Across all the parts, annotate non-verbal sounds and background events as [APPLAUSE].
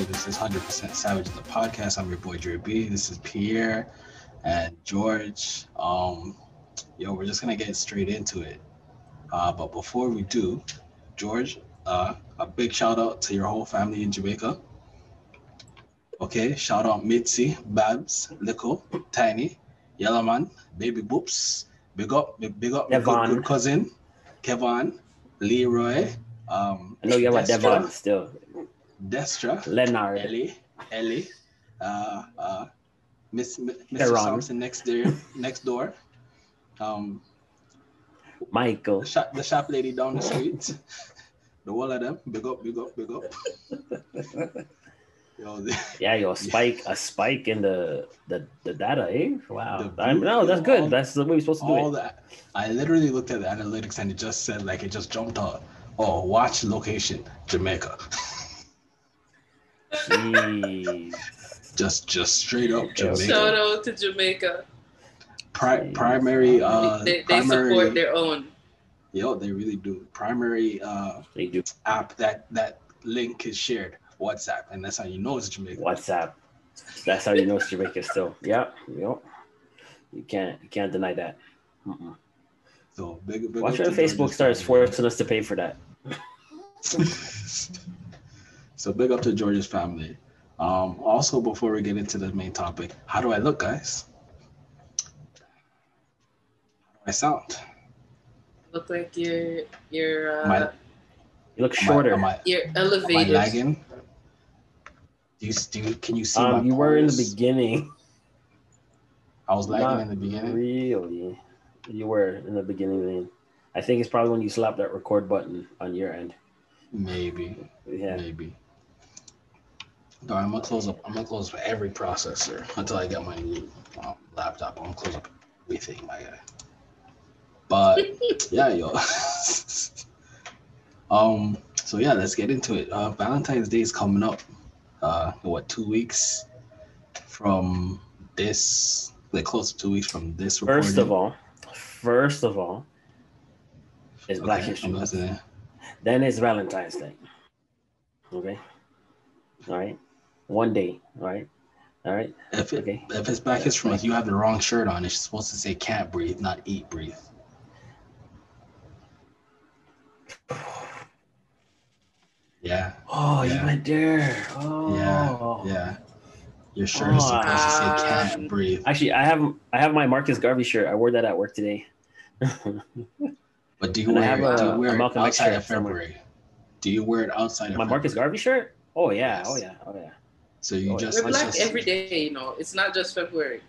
everybody. This is 100% Savage, the podcast. I'm your boy, Dre B. This is Pierre and George. Um, yo, we're just going to get straight into it. Uh, but before we do, George, uh, a big shout out to your whole family in Jamaica. Okay, shout out Mitzi, Babs, Lico, Tiny, Yellowman, Baby Boops, big up, big up, my good, good cousin, Kevin, Leroy, um, I know you have a Devon still. Destra, Leonard. Ellie, Ellie, uh, uh, Miss Mr. Thompson next door, next door, um, Michael. the shop, the shop lady down the street, the wall of them, big up, big up, big up. [LAUGHS] Yo, the, Yeah, yo, [LAUGHS] spike a spike in the the, the data, eh? Wow. The I'm- no, that's all- good. That's the way we're supposed to do all it. that, I literally looked at the analytics and it just said like it just jumped out. Oh, watch location, Jamaica. [LAUGHS] Jeez. just, just straight up Yo. Jamaica. Shout out to Jamaica. Pri- primary, uh, they they primary. support their own. Yo, they really do. Primary uh, They do app that that link is shared, WhatsApp, and that's how you know it's Jamaica. WhatsApp. That's how you know it's Jamaica still. Yeah, yep. You can't you can't deny that. Mm-mm. So big, big Watch when Facebook starts forcing us to pay for that. [LAUGHS] so big up to George's family. Um, also, before we get into the main topic, how do I look, guys? How do I sound? Look like you're you're Am I- uh, You look Am I- shorter. Am I, you're am I elevated. lagging? Do you, do you, can you see my um, you were in the beginning. I was lagging Not in the beginning. Really, you were in the beginning. Then I think it's probably when you slap that record button on your end. Maybe. Yeah. Maybe. No, I'm gonna close up. I'm gonna close up every processor until I get my new um, laptop. I'm gonna close up everything, my guy. But [LAUGHS] yeah, yo. [LAUGHS] um. So yeah, let's get into it. Uh, Valentine's Day is coming up. Uh, what two weeks from this? Like close to two weeks from this. First of all, first of all, it's Black Okay, History Month. Then it's Valentine's Day. Okay. All right. One day. right? All right. If it, Okay. if it's Black History Month, you have the wrong shirt on. It's supposed to say "can't breathe," not "eat breathe." Yeah, Oh, Yeah. you went there. Oh. yeah, yeah. Your shirt is Oh, supposed to say um, "can't breathe," Actually, I have I have my Marcus Garvey shirt. I wore that at work today. [LAUGHS] but do you and wear have it? Do you wear a it Malcolm outside of somewhere. February? Do you wear it outside of my Marcus Garvey shirt? Oh yeah. Yes. Oh yeah. Oh yeah. So you Oh, just, We're black just- every day, you know. It's not just February.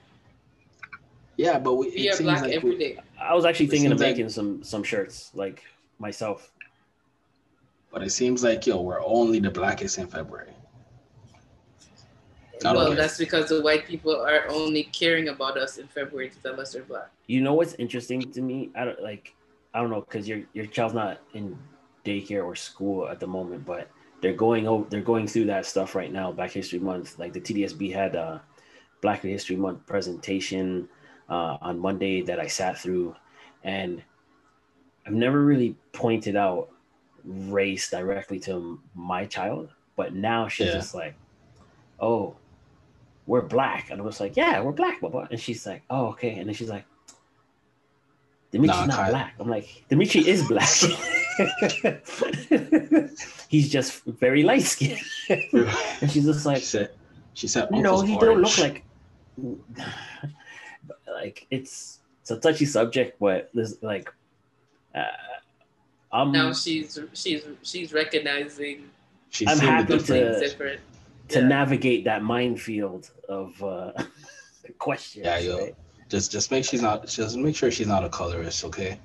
yeah, but we, We are black like every we- day. I was actually It thinking of seems like- making some some shirts like myself. But it seems like yo, we're only the blackest in February. Don't Well, get it. that's because the white people are only caring about us in February to tell us they're black. You know what's interesting to me? I don't like I don't know because your your child's not in daycare or school at the moment, but they're going over they're going through that stuff right now. Black History Month, like the TDSB had a Black History Month presentation uh, on Monday that I sat through, and I've never really pointed out race directly to my child, but now she's Yeah. just like, "Oh, we're black," and I was like, "Yeah, we're black, Baba," and she's like, "Oh, okay," and then she's like. Dimitri's Nah, not Kyle. black. I'm like, Dimitri is black. [LAUGHS] [LAUGHS] [LAUGHS] He's just very light skinned. [LAUGHS] and she's just she like, said, she said, no, "Uncle's he don't look like [LAUGHS] like it's it's a touchy subject, but there's like uh, I'm Now she's she's she's recognizing She's I'm seen the happy to- different. to Yeah. navigate that minefield of uh questions. Yeah, yo. right? Just just make she's not just make sure she's not a colorist, okay?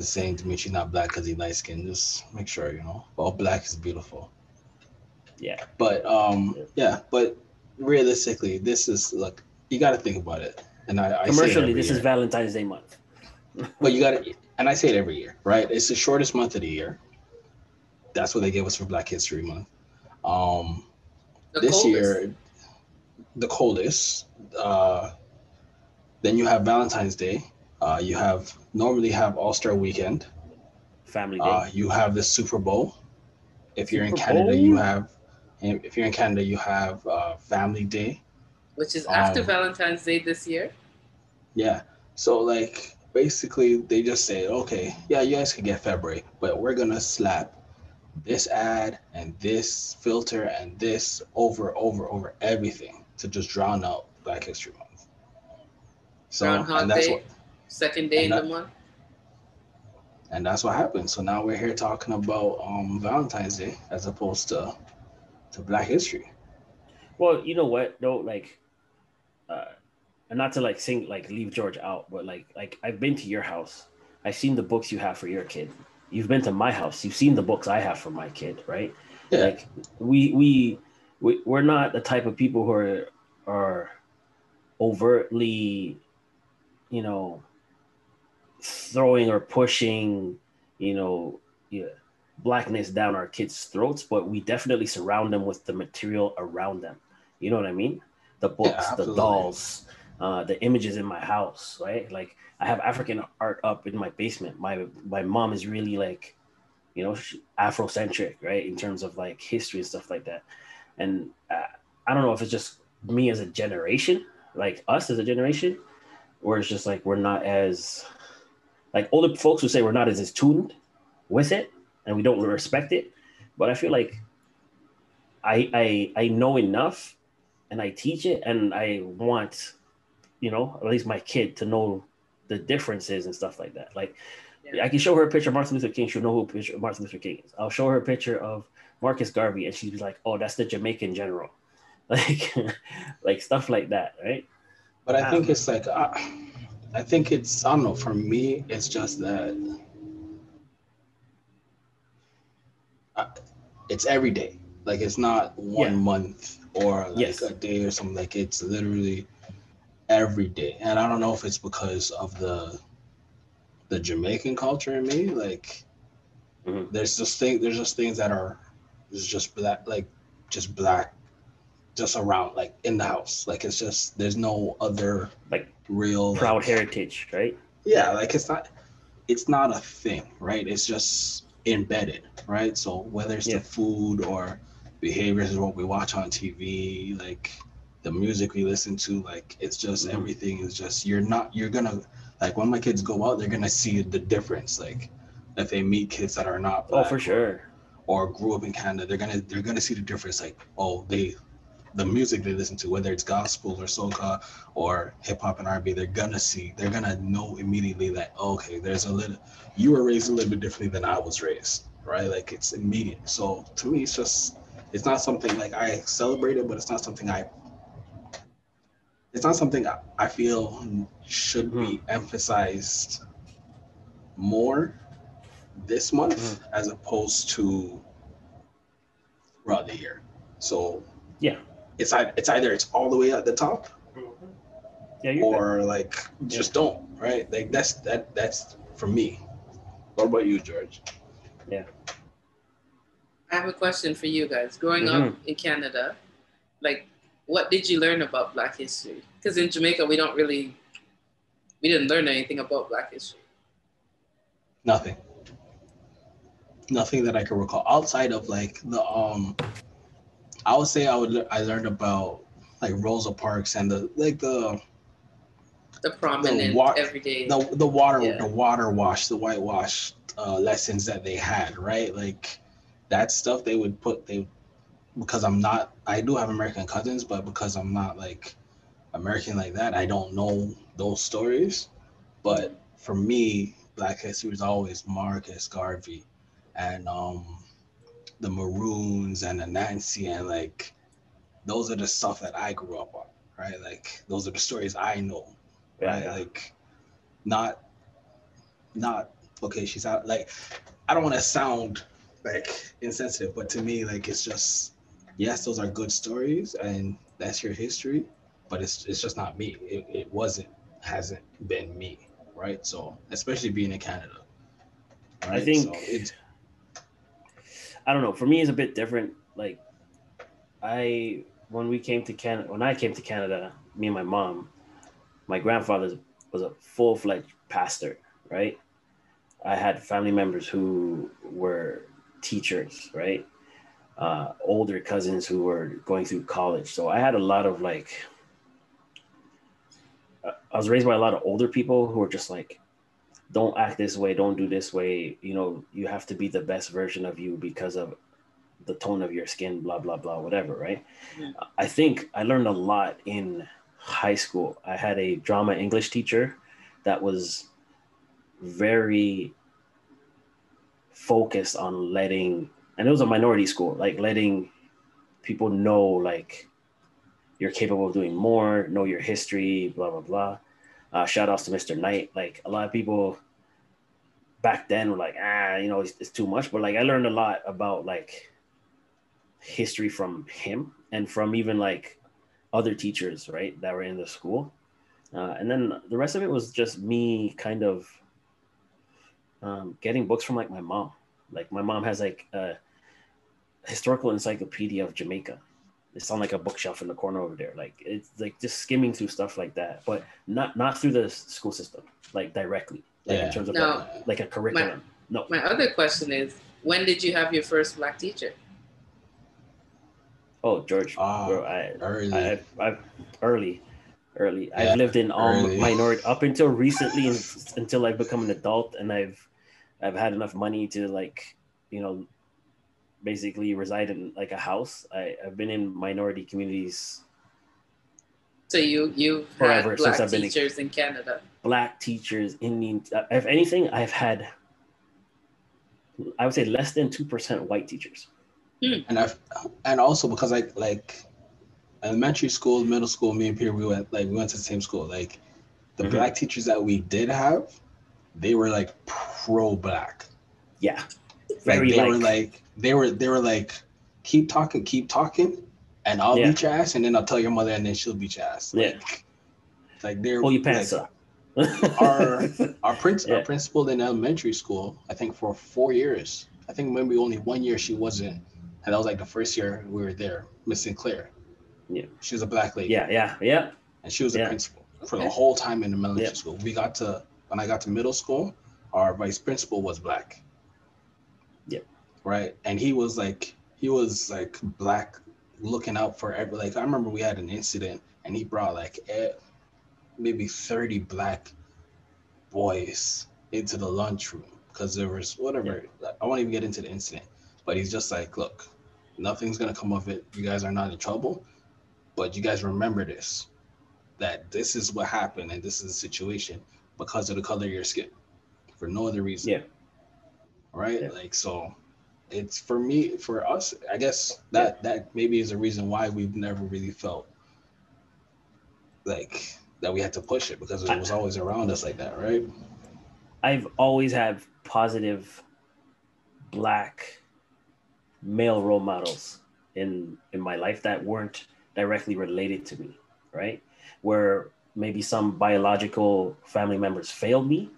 The saying to me she's not black because he's light skinned. Just make sure, you know. All black is beautiful. Yeah. But um yeah, but realistically, this is look, you gotta think about it. And I, I say it Commercially, every this is. Valentine's Day month. but you gotta [LAUGHS] and I say it every year, right? It's the shortest month of the year. That's what they give us for Black History Month. Um The this coldest. year the coldest uh then you have valentine's day uh you have normally have all-star weekend Family Day. uh you have the super bowl if you're in canada Bowl? you have if you're in Canada, you have uh, Family Day. Which is after Um, Valentine's Day this year. Yeah. So like basically they just say, okay, yeah, you guys can get February, but we're gonna slap this ad and this filter and this over, over, over everything to just drown out Black History Month. So Groundhog and that's Day, what second day in and the month. and that's what happened. So now we're here talking about um Valentine's Day as opposed to to Black History. Well, you know what though, like, uh, and not to like sing like leave George out, but like like I've been to your house. I've seen the books you have for your kid. You've been to my house. You've seen the books I have for my kid, right? Yeah. Like we we we we're not the type of people who are are overtly, you know, throwing or pushing, you know, yeah, blackness down our kids' throats, but we definitely surround them with the material around them. You know what I mean? The books, the dolls, uh, the images in my house, right? Like I have African art up in my basement. My my mom is really like, you know, Afrocentric, right? In terms of like history and stuff like that. And uh, I don't know if it's just me as a generation, like us as a generation, or it's just like we're not as like older folks who say we're not as attuned with it and we don't respect it. But I feel like I I I know enough and I teach it and I want, you know, at least my kid to know the differences and stuff like that. Like Yeah. I can show her a picture of Martin Luther King, she'll know who Martin Luther King is. I'll show her a picture of Marcus Garvey and she'd be like, Oh, that's the Jamaican general. [LAUGHS] Like [LAUGHS] like stuff like that, right? But I think Um, it's like uh, I think it's I don't know. For me, it's just that uh, it's every day. Like it's not one Yeah. month or like Yes. a day or something. Like it's literally every day. And I don't know if it's because of the the Jamaican culture in me. Like Mhm. there's just thing there's just things that are just black like just black just around like in the house. Like it's just there's no other Like real proud like, heritage, right? yeah like it's not it's not a thing right it's just embedded right so whether it's Yeah. the food or behaviors or what we watch on tv like the music we listen to like it's just Mhm. everything is just you're not you're gonna like when my kids go out they're gonna see the difference like if they meet kids that are not Oh, for sure. or grew up in Canada, they're gonna they're gonna see the difference. Like, oh, they the music they listen to, whether it's gospel or soca or hip hop and R&B, they're gonna see, they're gonna know immediately that okay, there's a little you were raised a little bit differently than I was raised, right? Like it's immediate. So to me, it's just it's not something like I celebrate it, but it's not something I it's not something I, I feel should be mm-hmm. emphasized more this month mm-hmm. as opposed to throughout the year. So Yeah. It's ei- it's either it's all the way at the top Yeah, you're or like just don't right. Like that's that that's for me. What about you, George? Yeah. I have a question for you guys. Growing Mm-hmm. up in Canada, like, what did you learn about Black history? Because in Jamaica, we don't really, we didn't learn anything about Black history. Nothing. Nothing that I can recall outside of like the um. I would say I would I learned about like Rosa Parks and the like the The prominent wa- everyday. the the water Yeah. the water wash the whitewash uh, lessons that they had right like that stuff they would put they because i'm not i do have american cousins but because i'm not like american like that i don't know those stories but for me black history was always marcus garvey and um the maroons and the nancy and like those are the stuff that i grew up on right like those are the stories i know Yeah, right? yeah. Like, not, not okay. She's out. Like, I don't want to sound like insensitive, but to me, like, it's just yes, those are good stories, and that's your history, but it's it's just not me. It, it wasn't, hasn't been me, right? So, especially being in Canada, right? think- so it's I don't know. For me, it's a bit different. Like, I when we came to Canada, when I came to Canada, me and my mom, my grandfather was a full fledged pastor. Right. I had family members who were teachers. Right. uh, older cousins who were going through college. So I had a lot of like, uh, I was raised by a lot of older people who were just like, don't act this way, don't do this way. You know, you have to be the best version of you because of the tone of your skin, blah, blah, blah, whatever, right? Yeah. I think I learned a lot in high school. I had a drama English teacher that was very focused on letting and it was a minority school like letting people know like you're capable of doing more know your history blah blah blah uh, shout outs to mr knight like a lot of people back then were like ah you know it's, it's too much but like i learned a lot about like history from him and from even like other teachers right that were in the school uh, and then the rest of it was just me kind of um, getting books from like my mom. Like my mom has like a historical encyclopedia of Jamaica. It's on like a bookshelf in the corner over there. Like it's like just skimming through stuff like that, but not not through the school system, like directly, like Yeah. in terms of No. like, like a curriculum. no, My other question is, when did you have your first black teacher? oh George, Ah, bro, I, Early. I, I've, I've early, early. Yeah, I've lived in all early. minority up until recently, until I've become an adult, and I've, I've had enough money to like, you know, basically reside in like a house. I, I've been in minority communities, So you you've Forever, had since black I've been teachers in Canada. black teachers, Indian. uh, If anything, I've had, I would say less than two percent white teachers. and I've and also because I like elementary school, middle school, me and Peter, we went like we went to the same school. Like the Mhm. black teachers that we did have, they were like pro black. Yeah, Like they like, were like they were they were like keep talking, keep talking, and I'll Yeah. beat your ass, and then I'll tell your mother, and then she'll beat your ass. Yeah. Like, like they're pull your pants like, up. [LAUGHS] our our prince Yeah. our principal in elementary school, I think for four years. I think maybe only one year she wasn't, and that was like the first year we were there. Miss Sinclair. Yeah. She was a black lady. yeah, yeah, yeah. And she was the Yeah. principal for the whole time in the elementary Yeah. school. We got to when I got to middle school, our vice principal was black. Right. And he was like he was like black looking out for every like I remember we had an incident and he brought like maybe 30 black boys into the lunchroom because there was whatever I won't even get into the incident, but he's just like, look, nothing's gonna come of it. You guys are not in trouble, but you guys remember this that this is what happened and this is the situation because of the color of your skin for no other reason. Yeah. Right? Yeah. Like so it's for me for us, I guess that that maybe is a reason why we've never really felt like that we had to push it because it was always around us like that, right? I've always had positive black male role models in in my life that weren't directly related to me, right? Where maybe some biological family members failed me.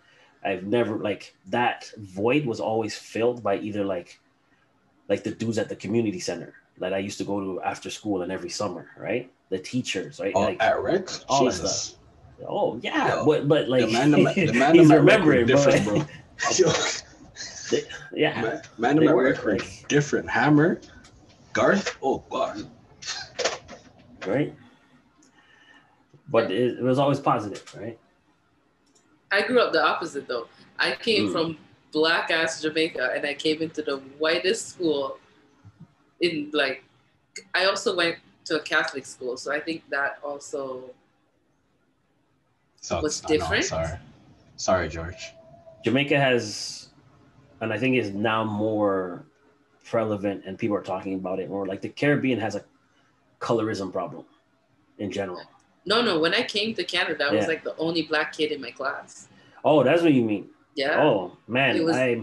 I've never like that void was always filled by either like like the dudes at the community center that I used to go to after school and every summer, right? The teachers, right? Oh, like, at Rick, all that Jesus. oh yeah, Yo, but but like the man, [LAUGHS] the man, the man he's them at remembering, different, bro. [LAUGHS] Yo, yeah, man, man They at were, Rick were like- different. Hammer, Garth, oh god. right? But it, it was always positive, right? I grew up the opposite though. I came Mm. from black ass Jamaica and I came into the whitest school in like I also went to a Catholic school, so I think that also So Was I know, different? sorry, sorry, George. Jamaica has, and I think is now more relevant, and people are talking about it more. Like the Caribbean has a colorism problem in general. no no, when I came to Canada, I was like the only black kid in my class. Oh, that's what you mean. Yeah. Oh man, was- I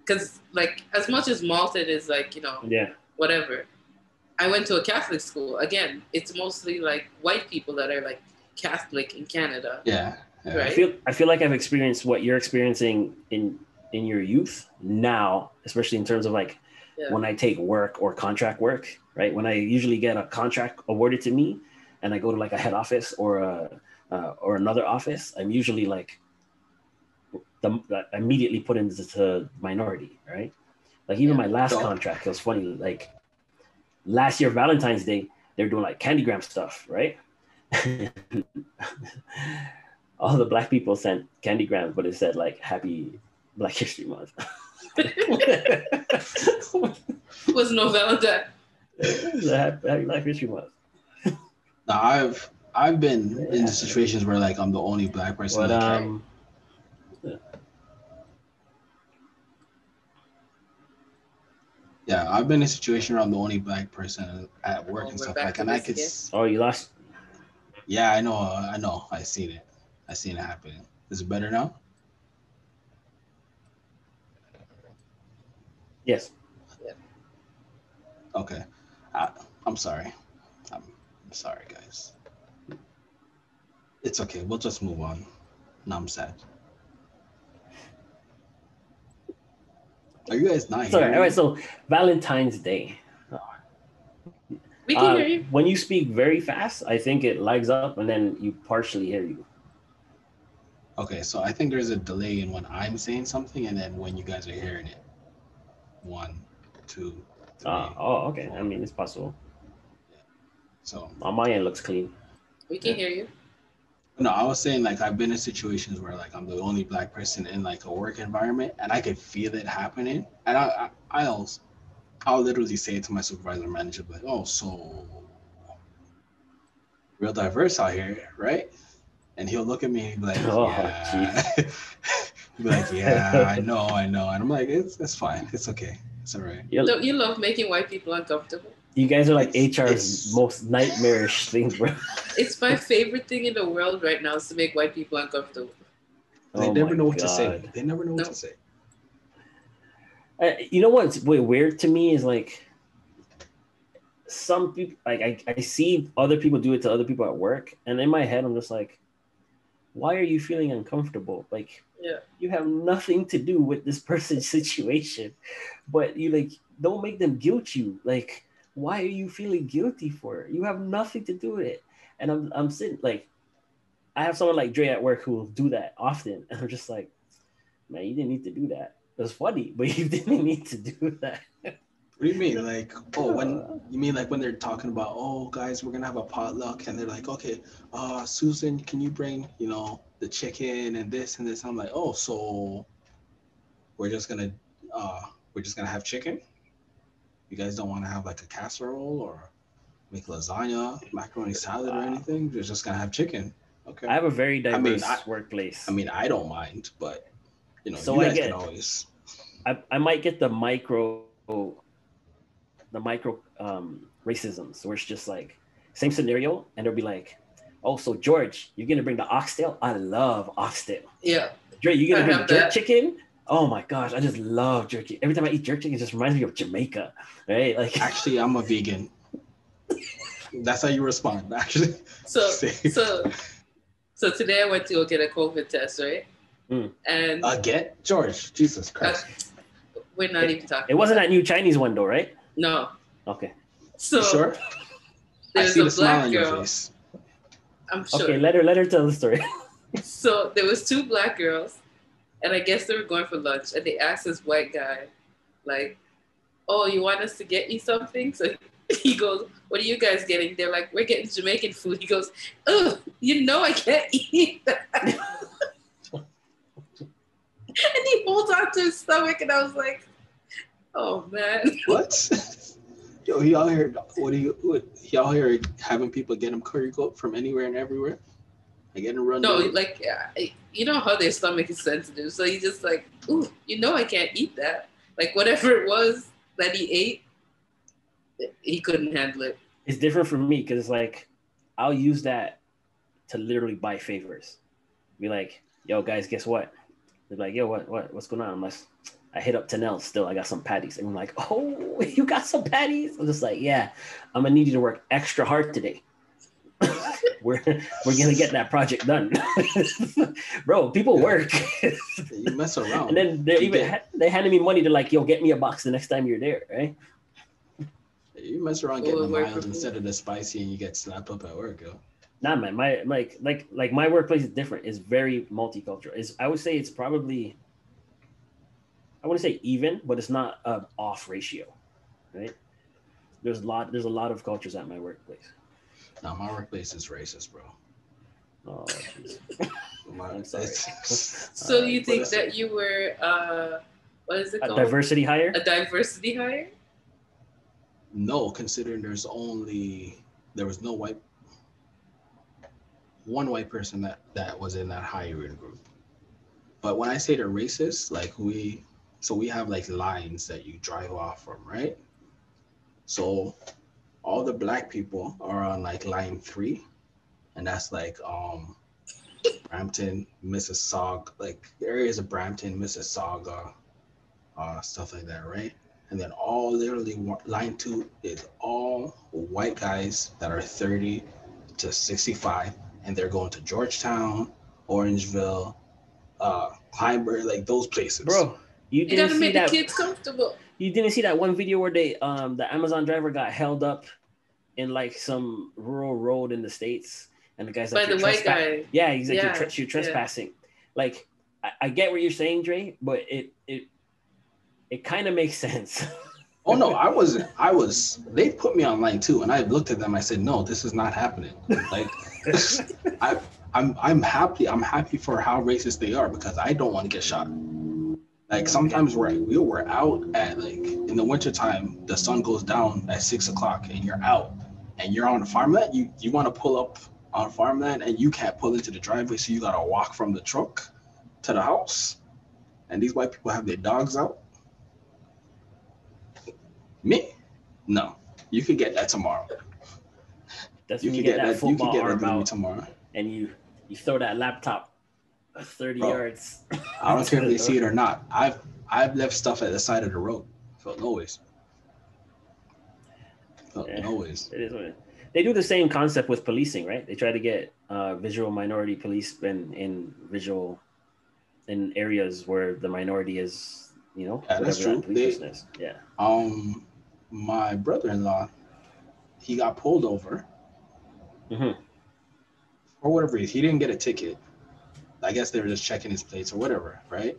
Because like as much as Malton is like, you know, yeah, whatever. I went to a Catholic school. Again, it's mostly like white people that are like Catholic in Canada. Yeah, yeah. I feel I feel like I've experienced what you're experiencing in in your youth now, especially in terms of like Yeah. when I take work or contract work, right? When I usually get a contract awarded to me, and I go to like a head office or a uh, or another office, I'm usually like the immediately put into the minority, right? Like even Yeah. my last So- contract, it was funny. Like last year Valentine's Day, they're doing like candygram stuff, right? [LAUGHS] All the black people sent candygrams, but it said like Happy Black History Month. [LAUGHS] Was no Valentine. [LAUGHS] happy, happy Black History Month. Now I've I've been Yeah. in situations where like I'm the only black person. But like, um, yeah, I've been in a situation where I'm the only black person at work Oh, and stuff like, to and I could. oh, you lost. Yeah, I know, uh, I know, I seen it, I seen it happen. Is it better now? Yes. Yeah. Okay, I, I'm sorry. I'm, I'm sorry, guys. It's okay. We'll just move on. No, I'm sad. Are you guys not Sorry. All right. So Valentine's Day. We can Uh, hear you. When you speak very fast, I think it lags up, and then you partially hear you. Okay, so I think there's a delay in when I'm saying something and then when you guys are hearing it. One, two, three. Uh, oh, okay. I mean, it's possible. So On my end, looks clean. We can hear you. No, I was saying like I've been in situations where like I'm the only black person in like a work environment and I could feel it happening. And I I I'll I'll literally say it to my supervisor manager like, oh so real diverse out here, right? And he'll look at me and be like, Oh, yeah. [LAUGHS] He'll be like, yeah, I know, I know. And I'm like, it's it's fine. It's okay. It's all right. You, Don't you love making white people uncomfortable? You guys are like It's- HR's it's- most nightmarish thing, bro. [LAUGHS] It's my favorite thing in the world right now is to make white people uncomfortable. They Oh never know what to say. They never know what No. to say. Uh, you know what's way weird to me is like some people like I, I see other people do it to other people at work and in my head i'm just like why are you feeling uncomfortable like Yeah. you have nothing to do with this [LAUGHS] person's situation but you like don't make them guilt you like why are you feeling guilty for it you have nothing to do with it and i'm, I'm sitting like i have someone like dre at work who will do that often [LAUGHS] and i'm just like man you didn't need to do that it was funny [LAUGHS] but you didn't need to do that What do you mean? Like, oh, when you mean like when they're talking about, oh, guys, we're gonna have a potluck, and they're like, okay, uh, Susan, can you bring, you know, the chicken and this and this? I'm like, oh, so we're just gonna, uh, we're just gonna have chicken. You guys don't want to have like a casserole or make lasagna, [LAUGHS] macaroni salad, or anything? You're just gonna have chicken. Okay. I have a very I diverse mean, I- workplace. I mean, I don't mind, but you know, So you I guys get can always. I, I might get the micro, the micro um, racisms where it's just like same scenario, and they'll be like, "Oh, so George, you're gonna bring the oxtail? I love oxtail. Yeah. Dre, you're gonna bring have jerk that. chicken? Oh my gosh, I just love jerky. Every time I eat jerk chicken, it just reminds me of Jamaica, right? Like, [LAUGHS] Actually, I'm a vegan. That's how you respond. Actually. So [LAUGHS] so so today I went to go get a COVID test, right? Mm. And Again, George, Jesus uh, Christ. we're not even talking. it wasn't that new Chinese one though, right? No. Okay, So you sure? I see a the smile on your girl. face. I'm sure. okay, let her let her tell the story. [LAUGHS] So there was two black girls, and I guess they were going for lunch, and they asked this white guy, like, "Oh, you want us to get you something?" So [LAUGHS] he goes, "What are you guys getting?" They're like, "We're getting Jamaican food." He goes, "Oh, you know I can't [LAUGHS] eat that." and he holds on to his stomach, and I was like, "Oh man." What? Yo, out here. What are you? What, he out here having people get him curry goat from anywhere and everywhere? I get him run. No, down. like you know how their stomach is sensitive, so he's just like, "Ooh, you know I can't eat that." Like whatever it was that he ate, he couldn't handle it. it's different for me because it's like I'll use that to literally buy favors. Be like, yo, guys, guess what? They're like, yo, what, what, what's going on? I'm like, I hit up Tanel still. I got some patties. And I'm like, oh, [LAUGHS] you got some patties? I'm just like, yeah, I'm gonna need you to work extra hard today. [LAUGHS] we're we're gonna get that project done, [LAUGHS] bro. People work, you mess around. and then they even get- ha- they handed me money to like, yo, get me a box the next time you're there, right? you mess around getting the work mild instead of the spicy, and you get slapped up at work, yo. Nah, man, my like like like my workplace is different. It's very multicultural. Is I would say it's probably I wouldn't say even, but it's not a off ratio, right? There's a lot. There's a lot of cultures at my workplace. No, my workplace is racist, bro. Oh. [LAUGHS] My- I'm sorry. [LAUGHS] So Uh, you think it's- that you were uh, what is it a called? diversity hire. A diversity hire? No, considering there's only there was no white one white person that that was in that hiring group. But when I say they're racist, like we so we have like lines that you drive off from, right? So all the black people are on like line three, and that's like um Brampton, Mississauga, like areas of Brampton, Mississauga, uh, stuff like that, right? And then all literally line two is all white guys that are 30 to 65, and they're going to Georgetown, Orangeville, uh, Kleinburg, like those places. Bro, you You didn't gotta see make the that. kids comfortable. You didn't see that one video where they um the Amazon driver got held up in like some rural road in the states, and the guy's like, By like, the "You're white guy. Yeah, he's like, Yeah, you're, tre- you're trespassing. Like, I, I get what you're saying, Dre, but it it it kind of makes sense. Oh no, I wasn't. I was. They put me online too, and I looked at them. I said, "No, this is not happening." Like, [LAUGHS] I, I'm, I'm happy. I'm happy for how racist they are because I don't want to get shot. Like sometimes we're we were out at like in the wintertime, the sun goes down at six o'clock, and you're out, and you're on a farmland. You you want to pull up on farmland, and you can't pull into the driveway, so you gotta walk from the truck to the house. And these white people have their dogs out. Me? No. You could get that tomorrow. That's You when you get, get that that. You football get that arm delivery out tomorrow. and you you throw that laptop 30 Bro, yards. [LAUGHS] I don't care if they see it or [LAUGHS] not. I've I've left stuff at the side of the road. Felt no ways. Felt Yeah. no ways. It is what it, they do the same concept with policing, right? They try to get uh, visual minority police in, in visual in areas where the minority is, you know, Yeah, that's whatever that true. They-. Yeah. Um, my brother-in-law, he got pulled over hmm for whatever reason. He didn't get a ticket. I guess they were just checking his plates or whatever, right?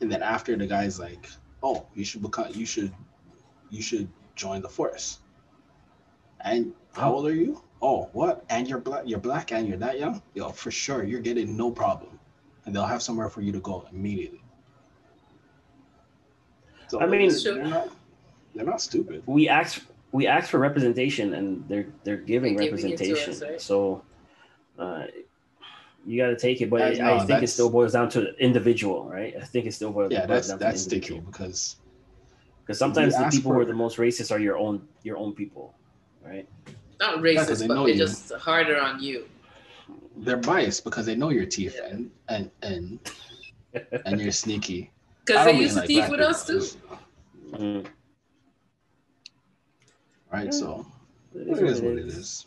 And then after the guy's like, "Oh, you should become, you should, you should join the force." And how old are you? Oh, what? And you're black. You're black, and you're that young. Yo, for sure, you're getting no problem, and they'll have somewhere for you to go immediately. So I mean- they're not, they're not stupid. We ask we ask for representation, and they're they're giving They're giving it to representation. us, right? So uh, you got to take it, but That's- I no, think it still boils down to the individual, right? I think it still boils, Yeah, boils that's down to that's the sticky because Because sometimes the ask people who are the most racist are your own your own people, right? Not 'cause racist, they but know they're you. just harder on you. they're biased because they know your teeth Yeah. and and and [LAUGHS] and you're sneaky. Because they mean used to like thief with us too. Mm. Right, Yeah. so It it is what it is.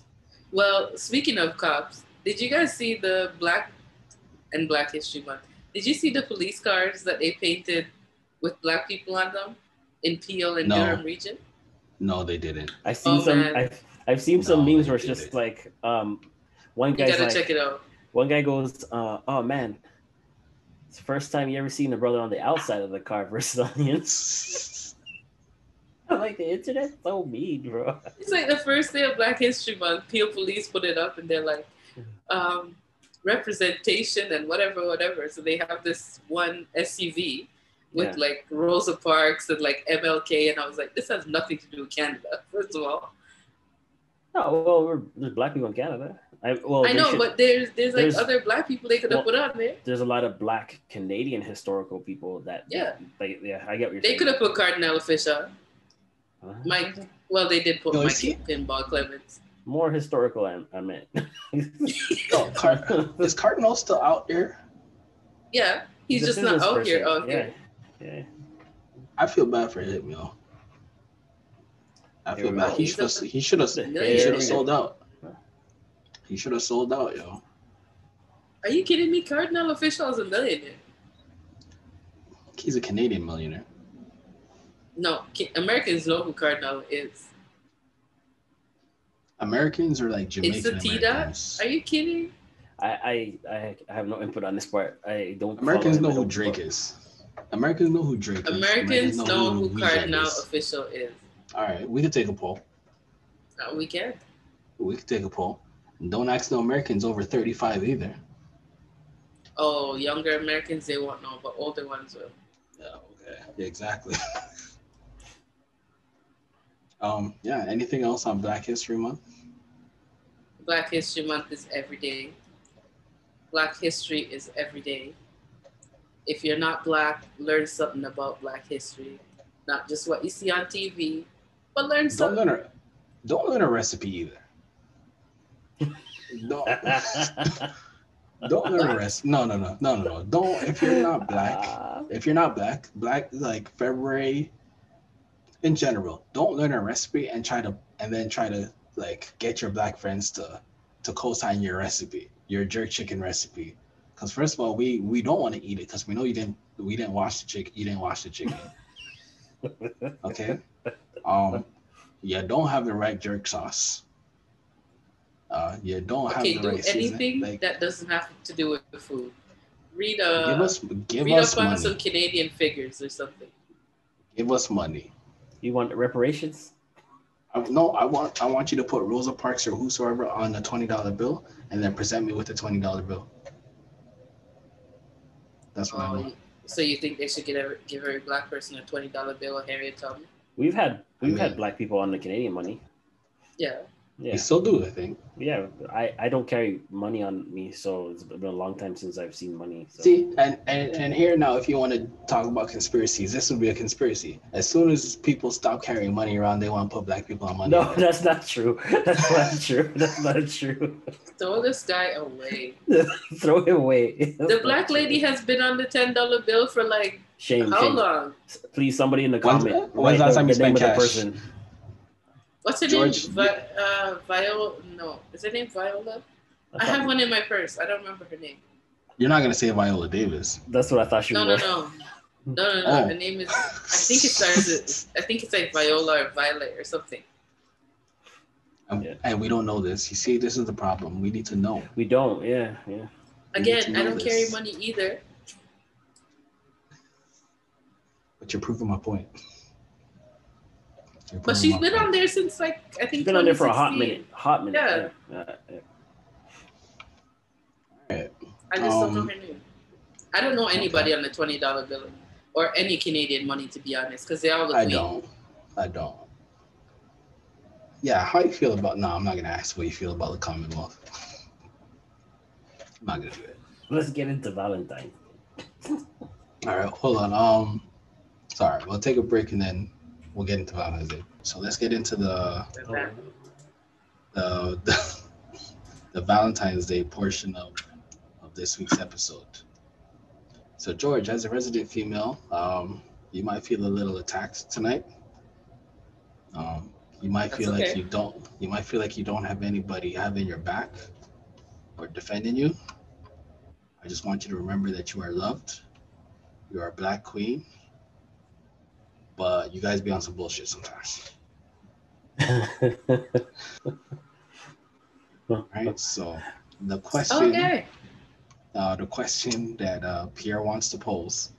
Well, speaking of cops, did you guys see the Black and Black History Month? Did you see the police cars that they painted with black people on them in Peel and No. Durham region? No, they didn't. I've seen Oh, some. man. I've, I've seen some memes where it's just it. like um, one guy's gotta like, check it out. one guy goes, uh, "Oh man, it's the first time you ever seen a brother on the outside of the car versus [LAUGHS] on the inside." [LAUGHS] I'm like the internet's so mean, bro. It's like the first day of Black History Month. Peel Police put it up, and they're like, um, representation and whatever, whatever. So they have this one SUV with Yeah. like Rosa Parks and like MLK, and I was like, this has nothing to do with Canada. [LAUGHS] First of all, Oh well, we're, there's black people in Canada. I well, I know, should- but there's there's like there's- other black people they could have well, put on there. there's a lot of black Canadian historical people that Yeah. like yeah, I get what you're They could have put Cardinal Offishall. Huh? Mike, well, they did put Yo, Mike is he- Pinball Clemens. More historical. I, I meant. [LAUGHS] Yo, Car- is Cardinal still out there? Yeah, he's, a just not business out here. person. Out oh, yeah. here. Yeah. I feel bad for him, yo. I feel bad. He should have. He should have. He should have sold out. He should have sold out, yo. Are you kidding me? Cardinal Offishall is a millionaire. He's a Canadian millionaire. No, Ca- Americans know who Cardinal is. Americans are like Jamaican It's the T dot. Are you kidding? I, I I I have no input on this part. I don't. Americans know who don't Drake follow- is. Americans know who Drake is. Americans know who Weeknd Cardinal is. Offishall is. All right, we could take a poll. Uh, we can. We could take a poll. Don't ask no Americans over 35 either. Oh, younger Americans they won't know, but older ones will. Yeah, okay. Yeah, exactly. [LAUGHS] um, yeah, anything else on Black History Month? Black History Month is every day. Black history is every day. If you're not black, learn something about Black history. Not just what you see on TV, but learn Don't something. learn a don't learn a recipe either. [LAUGHS] don't don't learn a recipe. No, no, no, no, no, no. Don't if you're not black. [LAUGHS] If you're not black, black like February in general, don't learn a recipe and try to and then try to like get your black friends to to co-sign your recipe, your jerk chicken recipe. Because first of all, we we don't want to eat it because we know you didn't we didn't wash the chicken. You didn't wash the chicken. [LAUGHS] Okay. Um, you don't have the right jerk sauce. Uh, you don't have Okay, the do right seasoning. anything Like, that doesn't have to do with the food. Read uh give us give read us up on some Canadian figures or something. Give us money. you want reparations? I, no, I want I want you to put Rosa Parks or whosoever on a twenty dollar bill, and then present me with a twenty dollar bill. That's what I want. Um, so you think they should get every, give every black person a twenty dollar bill or Harriet Tubman? We've had we've I had black people on the Canadian money. Yeah. Yeah, You still do, I think. yeah. I I don't carry money on me, so it's been a long time since I've seen money. So. See, and, and and here now, if you want to talk about conspiracies, this would be a conspiracy. As soon as people stop carrying money around, they want to put black people on money. No, [LAUGHS] that's not true. [LAUGHS] That's not true. [LAUGHS] That's not true. Throw this guy away. Throw it away. The black lady has been on the ten dollar bill for like Shame. how shame. long? Please, somebody in the comment. when's the last time you spent of the cash? person. What's her George- name? Vi- uh, Viola? No, is her name Viola? I have one in my purse. I don't remember her name. You're not gonna say Viola Davis. That's what I thought she No, no, was. no, no, no, no. Oh. Her name is. I think it starts. I think it's like Viola or Violet or something. And, Yeah. and we don't know this. You see, this is the problem. We need to know. We don't. Yeah, yeah. We Again, I don't carry money either. But you're proving my point. You're But she's been on there since like I think. She's been on there for a hot minute. Hot minute. Yeah. Yeah. yeah. Alright. I just don't know Um, her name. I don't know anybody on the twenty dollar bill or any Canadian money to be honest, because they all look I weak. don't. I don't. Yeah, how you feel about? No, I'm not gonna ask what you feel about the Commonwealth. I'm not gonna do it. Let's get into Valentine. All right, hold on. Um, sorry, we'll take a break and then we'll get into Valentine's Day. So let's get into the the the, the Valentine's Day portion of of this week's episode. So George, as a resident female, um, you might feel a little attacked tonight. Um, you might That's feel like you don't. You might feel like you don't have anybody having your back or defending you. I just want you to remember that you are loved. You are a black queen. But you guys be on some bullshit sometimes. [LAUGHS] Right? So the question Okay. uh, the question that uh, Pierre wants to pose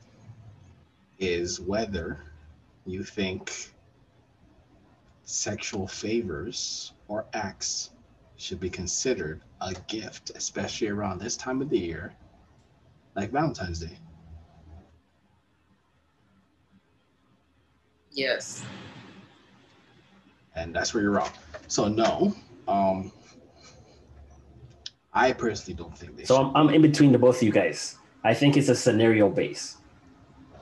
is whether you think sexual favors or acts should be considered a gift, especially around this time of the year, like Valentine's Day. Yes. And that's where you're wrong. So no, um, I personally don't think they So. I'm, I'm in between the both of you guys. I think it's a scenario base.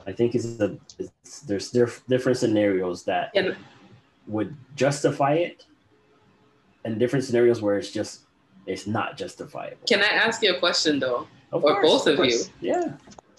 I think it's a it's, there's diff, different scenarios that And would justify it, and different scenarios where it's just it's not justifiable. can I ask you a question though? Of or both of course. you. Yeah.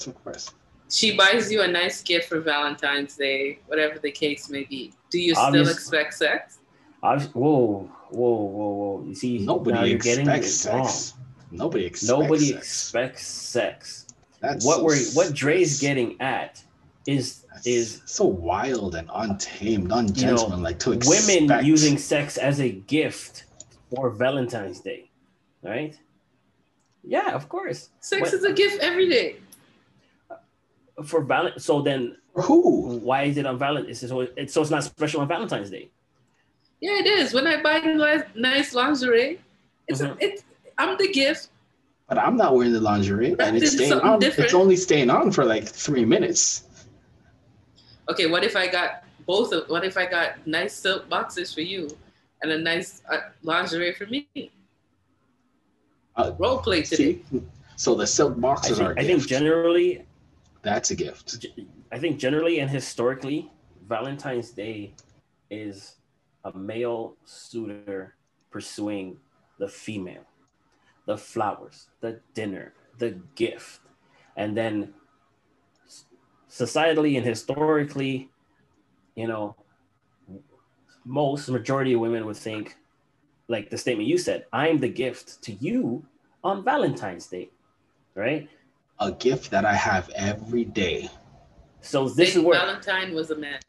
Of course. She buys you a nice gift for Valentine's Day, whatever the case may be. Do you still Obvious- expect sex? Obvi- whoa, whoa, whoa, whoa! You see, now Nobody you're getting expects it wrong. sex. Nobody expects sex. Nobody sex. expects sex. That's what so we're what Dre's that's- getting at is is so wild and untamed, ungentlemanlike to expect women using sex as a gift for Valentine's Day, right? Yeah, of course. Sex What- is a gift every day. For val. So then, who? why is it on Valentine's? So it's so it's not special on Valentine's Day. Yeah, it is. When I buy li- nice lingerie, it's Mhm. it's I'm the gift. But I'm not wearing the lingerie, That and it's staying on. different. It's only staying on for like three minutes. Okay, what if I got both of? What if I got nice silk boxes for you and a nice uh, lingerie for me? Uh, Role play today. See, so the silk I boxes think, are. A I think generally, That's a gift. I think generally and historically, Valentine's Day is a male suitor pursuing the female, the flowers, the dinner, the gift, and then societally and historically, you know, most majority of women would think, like the statement you said, "I'm the gift to you on Valentine's Day," right? A gift that I have every day. So this Saint is where Valentine was a man.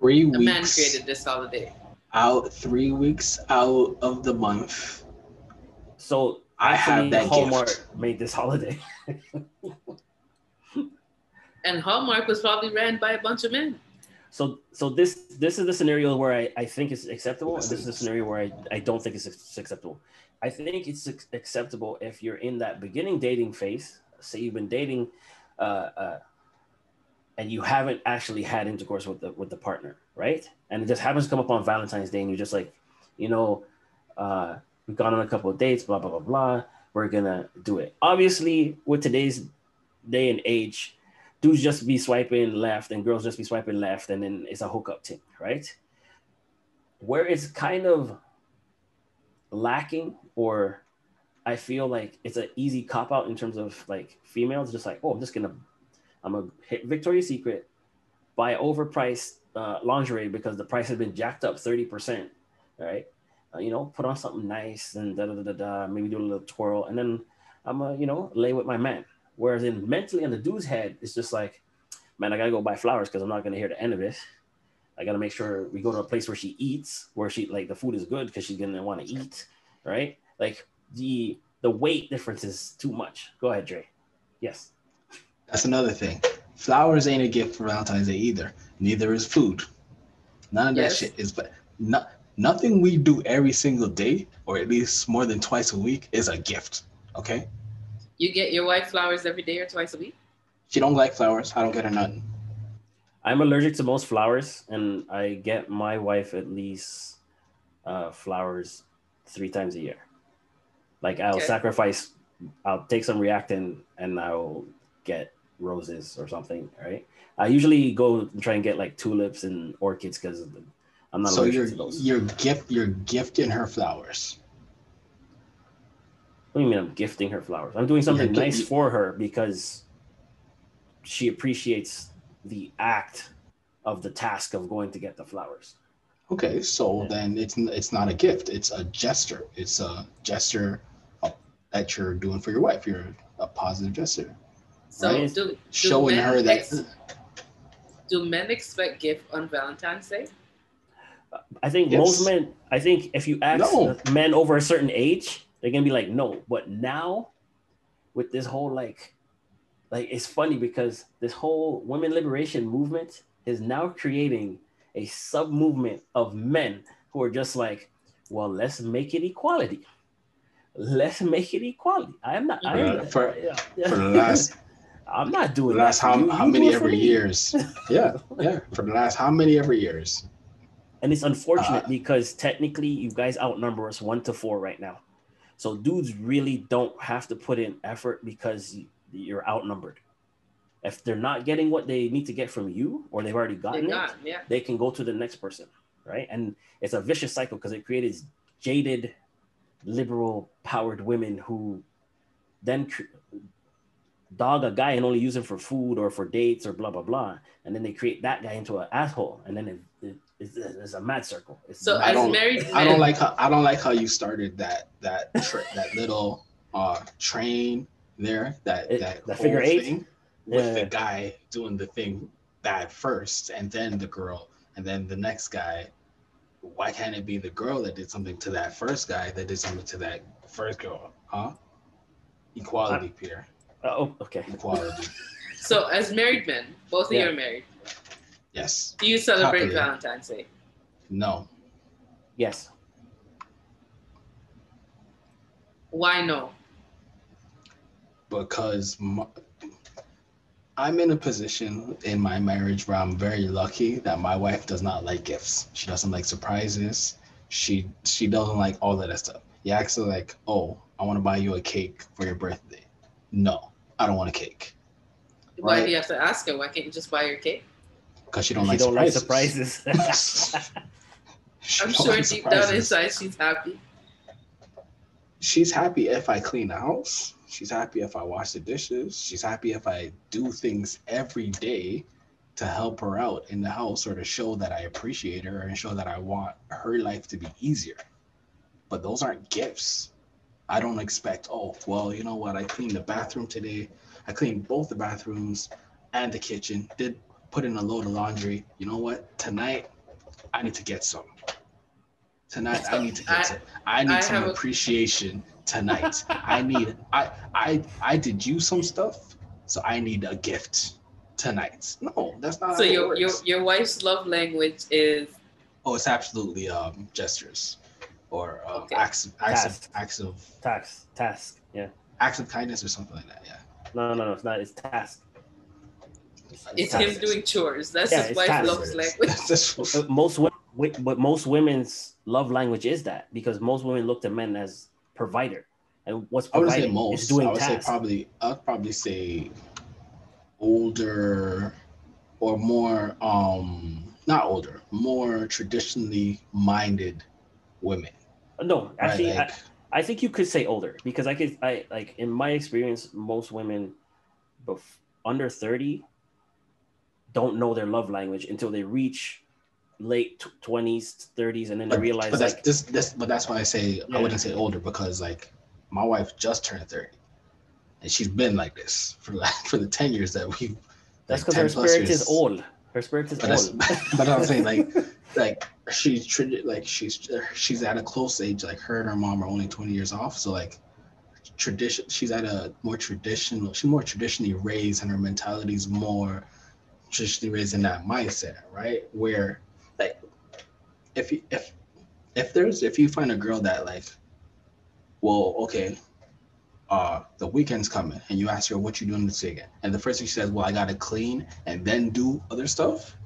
Three A man created this holiday. out. Three weeks out of the month. So I have that Hallmark gift. made this holiday. [LAUGHS] And Hallmark was probably ran by a bunch of men. So so this this is the scenario where I, I think it's acceptable, and this is the scenario where I, I don't think it's acceptable. I think it's acceptable if you're in that beginning dating phase. Say you've been dating, uh, uh, and you haven't actually had intercourse with the with the partner, right? And it just happens to come up on Valentine's Day, and you're just like, you know, uh, we've gone on a couple of dates, blah blah blah blah. We're gonna do it. Obviously, with today's day and age, dudes just be swiping left and girls just be swiping left and then it's a hookup thing right where it's kind of lacking or i feel like it's an easy cop out in terms of like females just like oh i'm just gonna i'm gonna hit victoria's secret buy overpriced uh, lingerie because the price has been jacked up 30% right uh, you know put on something nice and da da da da maybe do a little twirl and then i'm gonna you know lay with my man Whereas in mentally in the dude's head, it's just like, man, I gotta go buy flowers because I'm not gonna hear the end of it. I gotta make sure we go to a place where she eats, where she like the food is good because she's gonna want to eat, right? Like the the weight difference is too much. Go ahead, Dre. Yes. That's another thing. Flowers ain't a gift for Valentine's Day either. Neither is food. None of that shit is. But no, nothing we do every single day, or at least more than twice a week, is a gift. Okay. You get your wife flowers every day or twice a week? She don't like flowers. I don't get her nothing. I'm allergic to most flowers, and I get my wife at least uh, flowers three times a year. Like I'll Okay. sacrifice, I'll take some Reactine, and I'll get roses or something. Right? I usually go and try and get like tulips and orchids because I'm not so allergic you're to those. you're gift you're gifting her flowers. What do you mean I'm gifting her flowers? I'm doing something You're nice gi- for her because she appreciates the act of the task of going to get the flowers. Okay, so Yeah. then it's it's not a gift. It's a gesture. It's a gesture that you're doing for your wife. You're a positive gesture, So Right. do, do showing her that. ex- do men expect gift on Valentine's Day? I think Yes. most men. I think if you ask No. men over a certain age, they're gonna be like, no. But now, with this whole like, like it's funny because this whole women liberation movement is now creating a sub movement of men who are just like, well, let's make it equality. Let's make it equality. I am not. I am Uh, not- for- yeah, yeah. for the last [LAUGHS] I'm not for doing the last that. how, You- how you many it for ever years? [LAUGHS] Yeah, yeah. For the last how many ever years? And it's unfortunate Uh, because technically you guys outnumber us one to four right now. So dudes really don't have to put in effort because you're outnumbered. If they're not getting what they need to get from you or they've already They gotten it, yeah. they can go to the next person, right? And it's a vicious cycle because it creates jaded, liberal, powered women who then cr- dog a guy and only use him for food or for dates or blah blah blah, and then they create that guy into an asshole, and then it, it, it's, it's a mad circle. It's So I don't- married men, I don't like how I don't like how you started that that tra- that little uh train there that It- that the whole figure eight? thing with the guy doing the thing bad first and then the girl and then the next guy why can't it be the girl that did something to that first guy that did something to that first girl huh equality peter oh okay. equality [LAUGHS] so as married men, both of Yeah. you are married. yes Do you celebrate Happily. Valentine's Day? no Yes. Why no? because my, I'm in a position in my marriage where I'm very lucky that my wife does not like gifts. She doesn't like surprises. She she doesn't like all of that stuff. You ask her like, "Oh, I want to buy you a cake for your birthday." No, I don't want a cake Why Right. do you have to ask her? Why can't you just buy her cake? because she don't She like don't like surprises. surprises. [LAUGHS] [LAUGHS] She I'm don't sure like deep down inside she's happy. she's happy if I clean the house. She's happy if I wash the dishes. She's happy if I do things every day to help her out in the house or to show that I appreciate her and show that I want her life to be easier. But those aren't gifts. I don't expect, oh, well, you know what? I cleaned the bathroom today. I cleaned both the bathrooms and the kitchen, did put in a load of laundry. You know what? Tonight, I need to get some. Tonight, I need to get I- some. I need I some appreciation tonight. I need I I I did you some stuff, so I need a gift tonight. No, that's not So how your your works. your wife's love language is Oh, it's absolutely um gestures or uh, Okay. acts acts of, acts of task, task. Yeah. acts of kindness or something like that. Yeah. No, no, no. It's not. It's task. it's task. him doing chores. That's Yeah, his wife's love language. [LAUGHS] Most women, but most women's love language is that because most women look to men as provider, and what's I would say providing most. is doing I would tasks. say probably. I'd probably say older or more. Um, not older, more traditionally minded women. no, actually, right? Like, I, I think you could say older because I could. I like in my experience, most women, bef- under thirty, don't know their love language until they reach late twenties, thirties, and then but, realize but that's like this, this. But that's why I say Yeah. I wouldn't say older because like my wife just turned thirty, and she's been like this for like [LAUGHS] for the ten years that we. that's like, because her 10 spirit years. is old. Her spirit is But old. [LAUGHS] but I'm saying like [LAUGHS] like she's tradi- like she's she's at a close age like her and her mom are only 20 years off so like tradition she's at a more traditional she's more traditionally raised and her mentality is more traditionally raised in that mindset right where like if you if if there's if you find a girl that like well okay uh the weekend's coming and you ask her what you doing this weekend and the first thing she says well i gotta clean and then do other stuff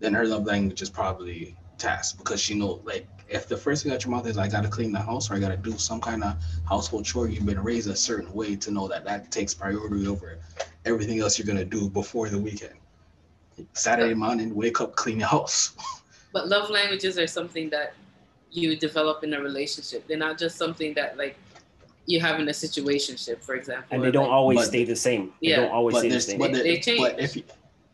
then her love language is probably task because she know like if the first thing out your mouth is I gotta clean the house or I gotta do some kind of household chore, you've been raised a certain way to know that that takes priority over everything else you're gonna do before the weekend. Saturday morning, wake up, clean your house. [LAUGHS] But love languages are something that you develop in a relationship. They're not just something that like you have in a situationship, for example. and they don't like- always But- stay the same. They Yeah, don't always but stay the same. but, They- the, they change. but if you,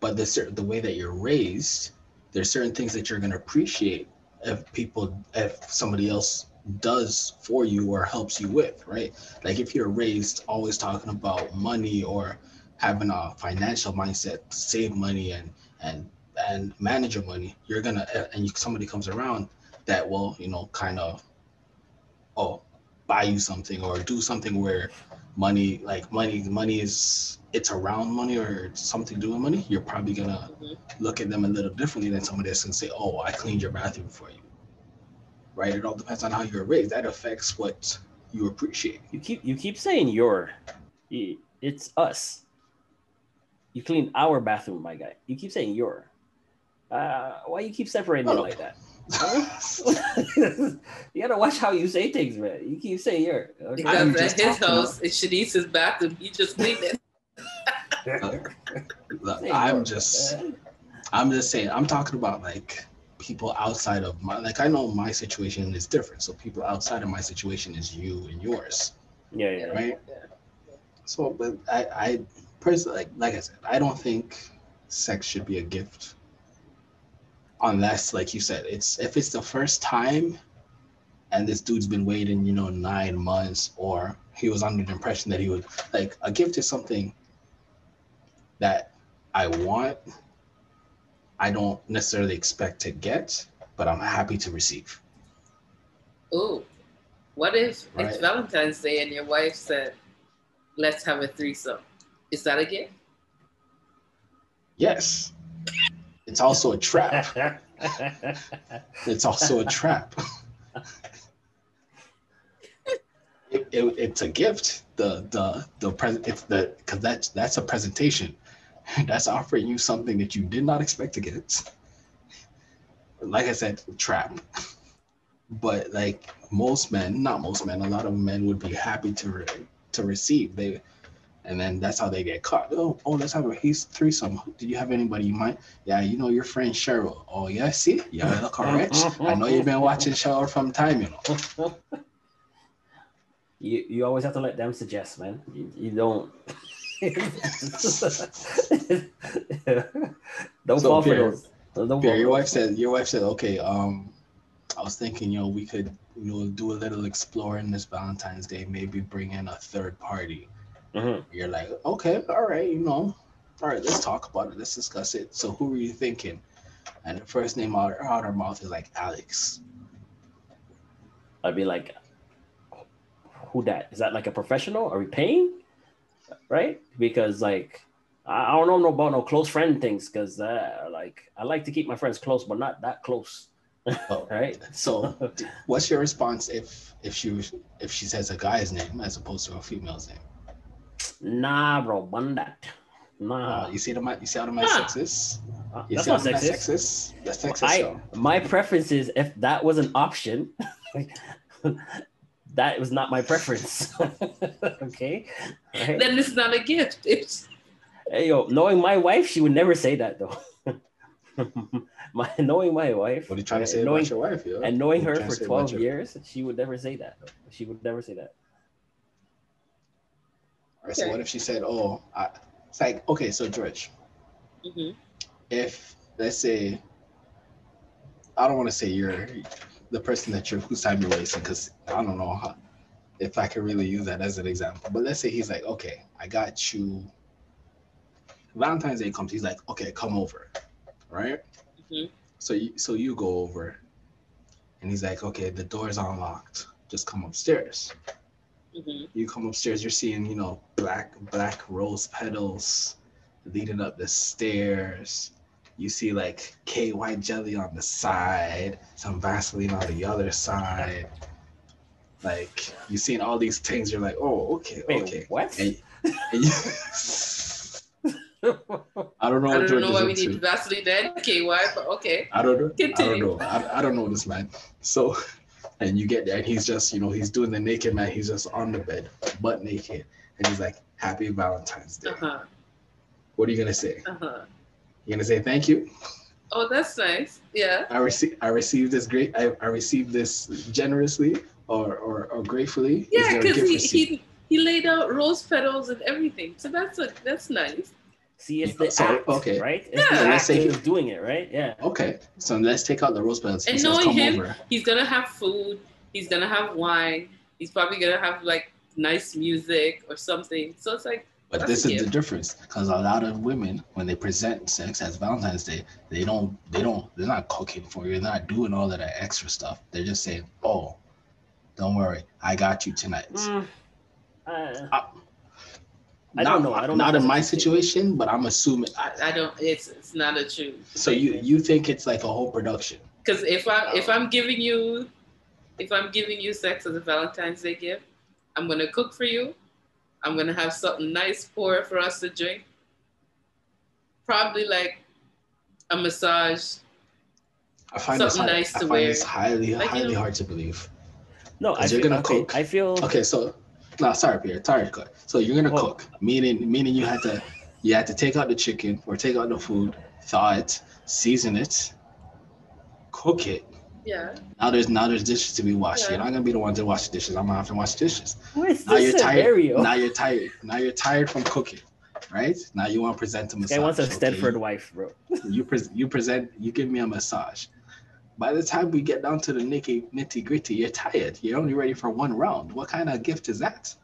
but the the way that you're raised, there's certain things that you're gonna appreciate if people if somebody else does for you or helps you with, right? Like if you're raised always talking about money or having a financial mindset, to save money and and and manage your money, you're gonna and you, somebody comes around that will you know kind of oh buy you something or do something where money like money money is it's around money or it's something to do with money you're probably gonna Mhm. look at them a little differently than somebody that's gonna say oh i cleaned your bathroom for you. Right? It all depends on how you're raised. That affects what you appreciate. You keep you keep saying your, it's us. You cleaned our bathroom, my guy. You keep saying your. Uh, why you keep separating it Oh. like that? [LAUGHS] you gotta watch how you say things, man. You keep saying your. Okay? Because at his talking house, in Shanice's bathroom, he just cleaned it. [LAUGHS] Look, Say i'm just i'm just saying i'm talking about like people outside of my like i know my situation is different so people outside of my situation is you and yours yeah, yeah. Right. Yeah. So, but I, I personally, like, like I said, I don't think sex should be a gift, unless, like you said, it's if it's the first time, and this dude's been waiting, you know, nine months, or he was under the impression that he would like a gift is something that I want. I don't necessarily expect to get, but I'm happy to receive. Ooh, what if Right. it's Valentine's Day and your wife said, "Let's have a threesome"? Is that a gift? Yes. it's also a trap. It's also a trap. It, it, it's a gift. The the the present. It's the because that's that's a presentation. That's offering you something that you did not expect to get. Like I said, trap. But like most men, not most men, a lot of men would be happy to re- to receive. They and then that's how they get caught. Oh, oh, let's have a he's threesome. Do you have anybody you might? Yeah, you know your friend Cheryl. Oh yeah, see, yeah, look correct. I know you've been watching Cheryl from time, you know. you you always have to let them suggest, man. You, you don't. [LAUGHS] don't So, fall for Pierre- those. Don't Yeah, your wife said your wife said, okay, um, I was thinking, you know, we could, you know, do a little exploring this Valentine's Day, maybe bring in a third party. Mhm. You're like, okay, all right, you know, all right, let's talk about it, let's discuss it. So who were you thinking? And the first name out, out her mouth is like Alex. I'd be like, who that? Is that like a professional? Are we paying? Right? Because like I I don't know about no close friend things because uh, like I like to keep my friends close, but not that close. Oh, [LAUGHS] Right? So what's your response if if she if she says a guy's name as opposed to a female's name? Nah, bro, bun that. Nah, Uh, you see the my you see how the my Ah. sexist? Uh, that's not my sexist. sexist? That's sexist. I yo. my preference is if that was an option, [LAUGHS] that was not my preference. [LAUGHS] okay, right? Then it's not a gift. It's Hey, yo, knowing my wife, she would never say that though. [LAUGHS] my knowing my wife, What are you trying to uh, say knowing, about your wife, yo? and knowing What her are you trying for to say about twelve your- years, she would never say that. Though. She would never say that. Right, so what if she said, "Oh, I, it's like okay." So George, Mhm. if let's say, I don't want to say you're the person that you're whose time you're wasting because I don't know how, if I can really use that as an example. But let's say he's like, "Okay, I got you." Valentine's Day comes. He's like, "Okay, come over," right? Mhm. So you so you go over, and he's like, "Okay, the door's unlocked. Just come upstairs." Mhm. you come upstairs, you're seeing, you know, black black rose petals leading up the stairs. You see like KY jelly on the side, some Vaseline on the other side. Like you seeing all these things, you're like, oh, okay, Wait, okay. what? And, and [LAUGHS] you, I don't know I don't know why we into. need Vaseline then KY, but okay. I don't know. I don't know. I, I don't know this man. So, and you get there, and he's just, you know, he's doing the naked man. He's just on the bed, butt naked, and he's like, "Happy Valentine's Day." Uh huh. What are you gonna say? Uh huh. You gonna say thank you? Oh, that's nice. Yeah. I received, I received this great, I, I received this generously or or, or gratefully. Yeah, because he, receipt? he he laid out rose petals and everything. So that's a that's nice. See, it's the So, act, okay. right? It's Yeah. the Let's say- he's doing it, right? Yeah. Okay, so let's take out the rose petals. And says, knowing "Come him, over." He's gonna have food. He's gonna have wine. He's probably gonna have like nice music or something. So it's like But this a is the difference because a lot of women, when they present sex as Valentine's Day, they don't, they don't, they're not cooking for you. They're not doing all of that extra stuff. They're just saying, "Oh, don't worry, I got you tonight." Mm, uh, I, I don't know. I don't Not if in my situation, but I'm assuming. I, I don't. It's it's not a true. So you you think it's like a whole production? Because if I if oh. I'm giving you, if I'm giving you sex as a Valentine's Day gift, I'm gonna cook for you. I'm gonna have something nice pour for us to drink. Probably like a massage. I find this Something hard, nice I to find wear. this highly Like, you highly know- hard to believe. no, I 'Cause you're feel, gonna okay, cook. I feel Okay, so no, sorry, Pierre. Sorry, cut. So you're gonna Well- cook, meaning meaning you had to you had to take out the chicken or take out the food, thaw it, season it, cook it. Yeah. Now there's now there's dishes to be washed. Yeah. You're not gonna be the one to wash the dishes. I'm gonna have to wash the dishes. Where's Now you're this tired. scenario? Now you're tired. Now you're tired from cooking, right? Now you want to present a massage. Guy wants a okay? Stepford wife, bro. You pres you present you give me a massage. By the time we get down to the nitty nitty gritty, you're tired. You're only ready for one round. What kind of gift is that?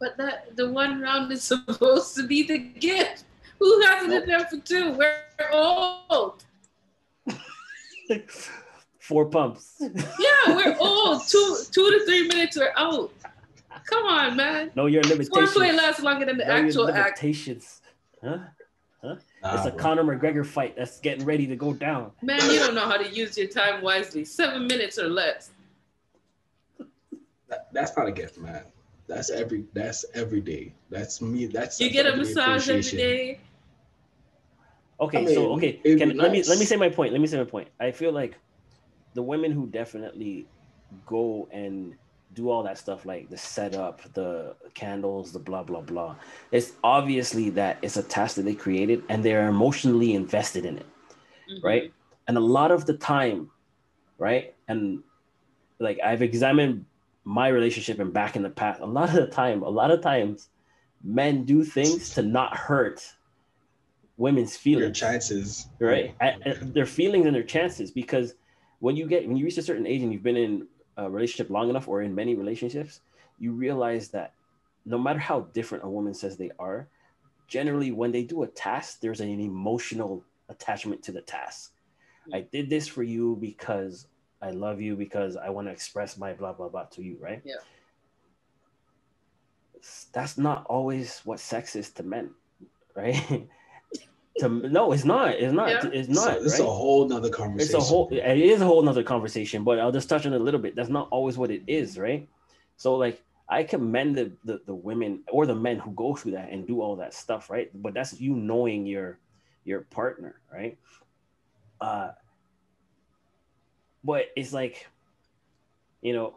But that the one round is [LAUGHS] supposed to be the gift. Who has it Nope. been there for two? We're old. [LAUGHS] Four pumps. [LAUGHS] Yeah, we're old. Two two to three minutes, we're out. Come on, man. know your limitations. Foreplay lasts longer than the Know your actual act. Huh? Huh? Nah, it's a bro. Conor McGregor fight that's getting ready to go down. Man, you don't know how to use your time wisely. Seven minutes or less. That, that's not a gift, man. That's every. That's every day. That's me. That's You that's get a massage every day. Okay, I mean, so okay, can, be let me let me say my point. Let me say my point. I feel like the women who definitely go and do all that stuff, like the setup, the candles, the blah blah blah. It's obviously that it's a task that they created and they're emotionally invested in it, Mhm. right? And a lot of the time, right? And like I've examined my relationship and back in the past. A lot of the time, a lot of times, men do things to not hurt women's feelings. Their chances, right and, and their feelings and their chances because when you get when you reach a certain age and you've been in a relationship long enough or in many relationships you realize that no matter how different a woman says they are generally when they do a task there's an emotional attachment to the task. I did this for you because i love you because i want to express my blah blah blah to you right? Yeah. that's not always what sex is to men [LAUGHS] right to no it's not it's not Yeah. it's So not this is right? a whole nother conversation. it's a whole it is a whole nother conversation but i'll just touch on it a little bit that's not always what it is right so like i commend the, the the women or the men who go through that and do all that stuff right but that's you knowing your your partner right uh but it's like you know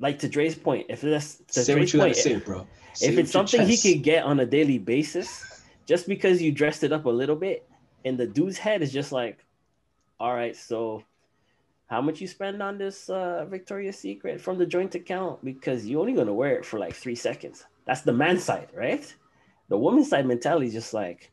like to Dre's point if that's to Say what Dre's you gotta point, say, bro. Say if it's something he chest. could get on a daily basis, just because you dressed it up a little bit, and the dude's head is just like, all right, so how much you spend on this uh, Victoria's Secret from the joint account? Because you're only gonna wear it for like three seconds. That's the man side, right? The woman side mentality is just like,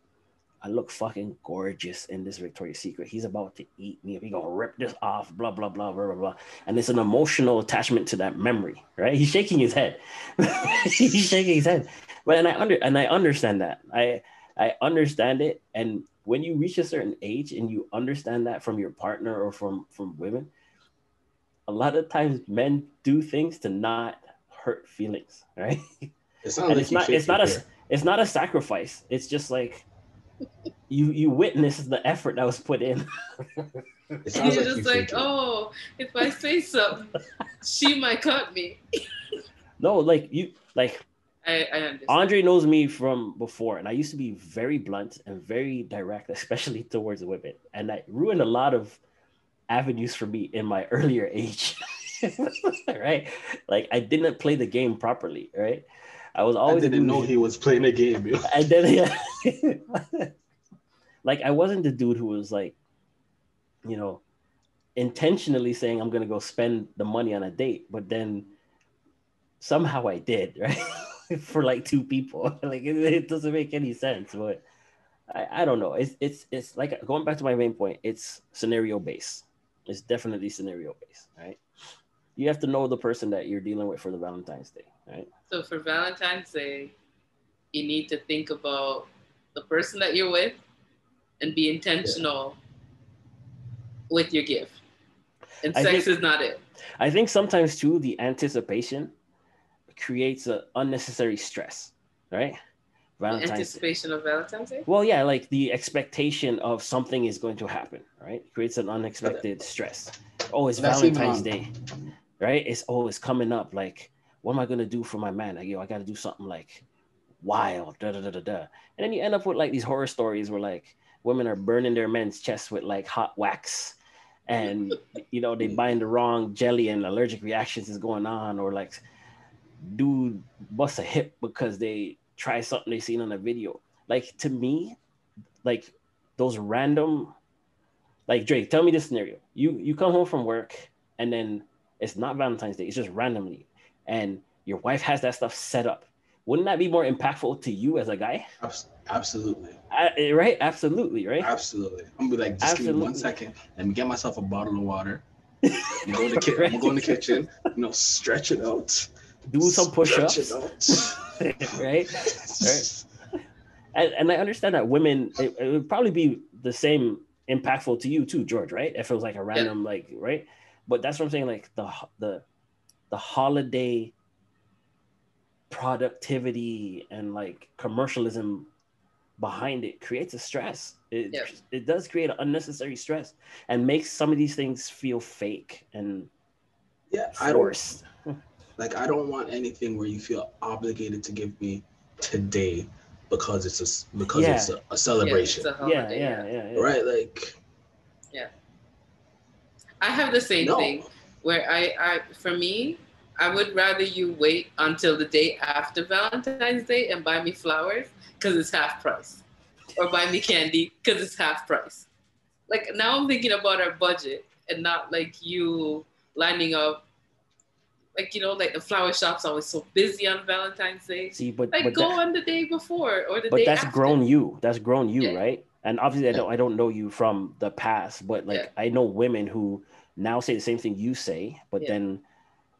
I look fucking gorgeous in this Victoria's Secret. He's about to eat me. He gonna rip this off. Blah blah blah blah blah blah. And it's an emotional attachment to that memory, right? He's shaking his head. [LAUGHS] He's shaking his head. But and I under and I understand that. I I understand it. And when you reach a certain age and you understand that from your partner or from from women, a lot of times men do things to not hurt feelings, [LAUGHS] right? It's not and like it's not it's not a there. it's not a sacrifice. It's just like [LAUGHS] you you witness the effort that was put in. It sounds you're like you just like, oh, if I say something, she might cut me. [LAUGHS] no, like you like I, I understand. Andre knows me from before, and I used to be very blunt and very direct, [LAUGHS] especially towards women, and that ruined a lot of avenues for me in my [LAUGHS] earlier age. [LAUGHS] right? Like I didn't play the game properly, right? I was always a didn't dude- know he was playing a game. yo. and then like I wasn't the dude who was like, you know, intentionally saying I'm gonna go spend the money on a date, but then somehow I did, right? [LAUGHS] For like two people. [LAUGHS] like it, it doesn't make any sense, but I, I don't know. It's it's it's like going back to my main point, it's scenario based. It's definitely scenario based, right? You have to know the person that you're dealing with for the Valentine's Day, right? So for Valentine's Day, you need to think about the person that you're with and be intentional with your gift. And I sex think- is not it. I think sometimes too the anticipation creates an unnecessary stress, right? Valentine's. Day. Anticipation of Valentine's Day? Well, yeah, like the expectation of something is going to happen, right? Creates an unexpected stress. Oh, it's That's Valentine's Day, right? It's oh, it's coming up. Like, what am I gonna do for my man? Like, yo, I got to do something like wild, da da da da da. And then you end up with like these horror stories where like women are burning their men's chests with like hot wax, and [LAUGHS] you know they buying the wrong jelly and allergic reactions is going on, or like dude bust a hip because they try something they seen on a video. Like to me, like those random, like Drake, tell me this scenario. You you come home from work and then it's not Valentine's Day, it's just randomly, and your wife has that stuff set up. Wouldn't that be more impactful to you as a guy? Absolutely. I, eh, right? Absolutely, right? Absolutely. I'm gonna be like, just give me one Absolutely. second. Let me get myself a bottle of water. [LAUGHS] Go in the, ki- I'm gonna go in the kitchen, you know, stretch it out. Do some push-ups, [LAUGHS] right? Right. And, and I understand that women, it, it would probably be the same impactful to you too, George, right? If it was like a random, like, right? But that's what I'm saying. Like the the the holiday productivity and like commercialism behind it creates a stress. It, Yeah. it does create unnecessary stress and makes some of these things feel fake and Yeah, I don't forced. Like. I don't want anything where you feel obligated to give me today because it's a s- because Yeah. it's a, a celebration, Yeah, it's a Yeah, yeah, yeah, yeah. right? Like Yeah. I have the same no, thing where I, I, for me, I would rather you wait until the day after Valentine's Day and buy me flowers because it's half price, or buy me candy because it's half price. Like now I'm thinking about our budget and not like you lining up. Like you know, like the flower shop's always so busy on Valentine's Day. See, but Like but, go that- on the day before or the but day But that's after. grown you. That's grown you, Yeah. right? And obviously, I don't I don't know you from the past, but like Yeah. I know women who now say the same thing you say, but Yeah. then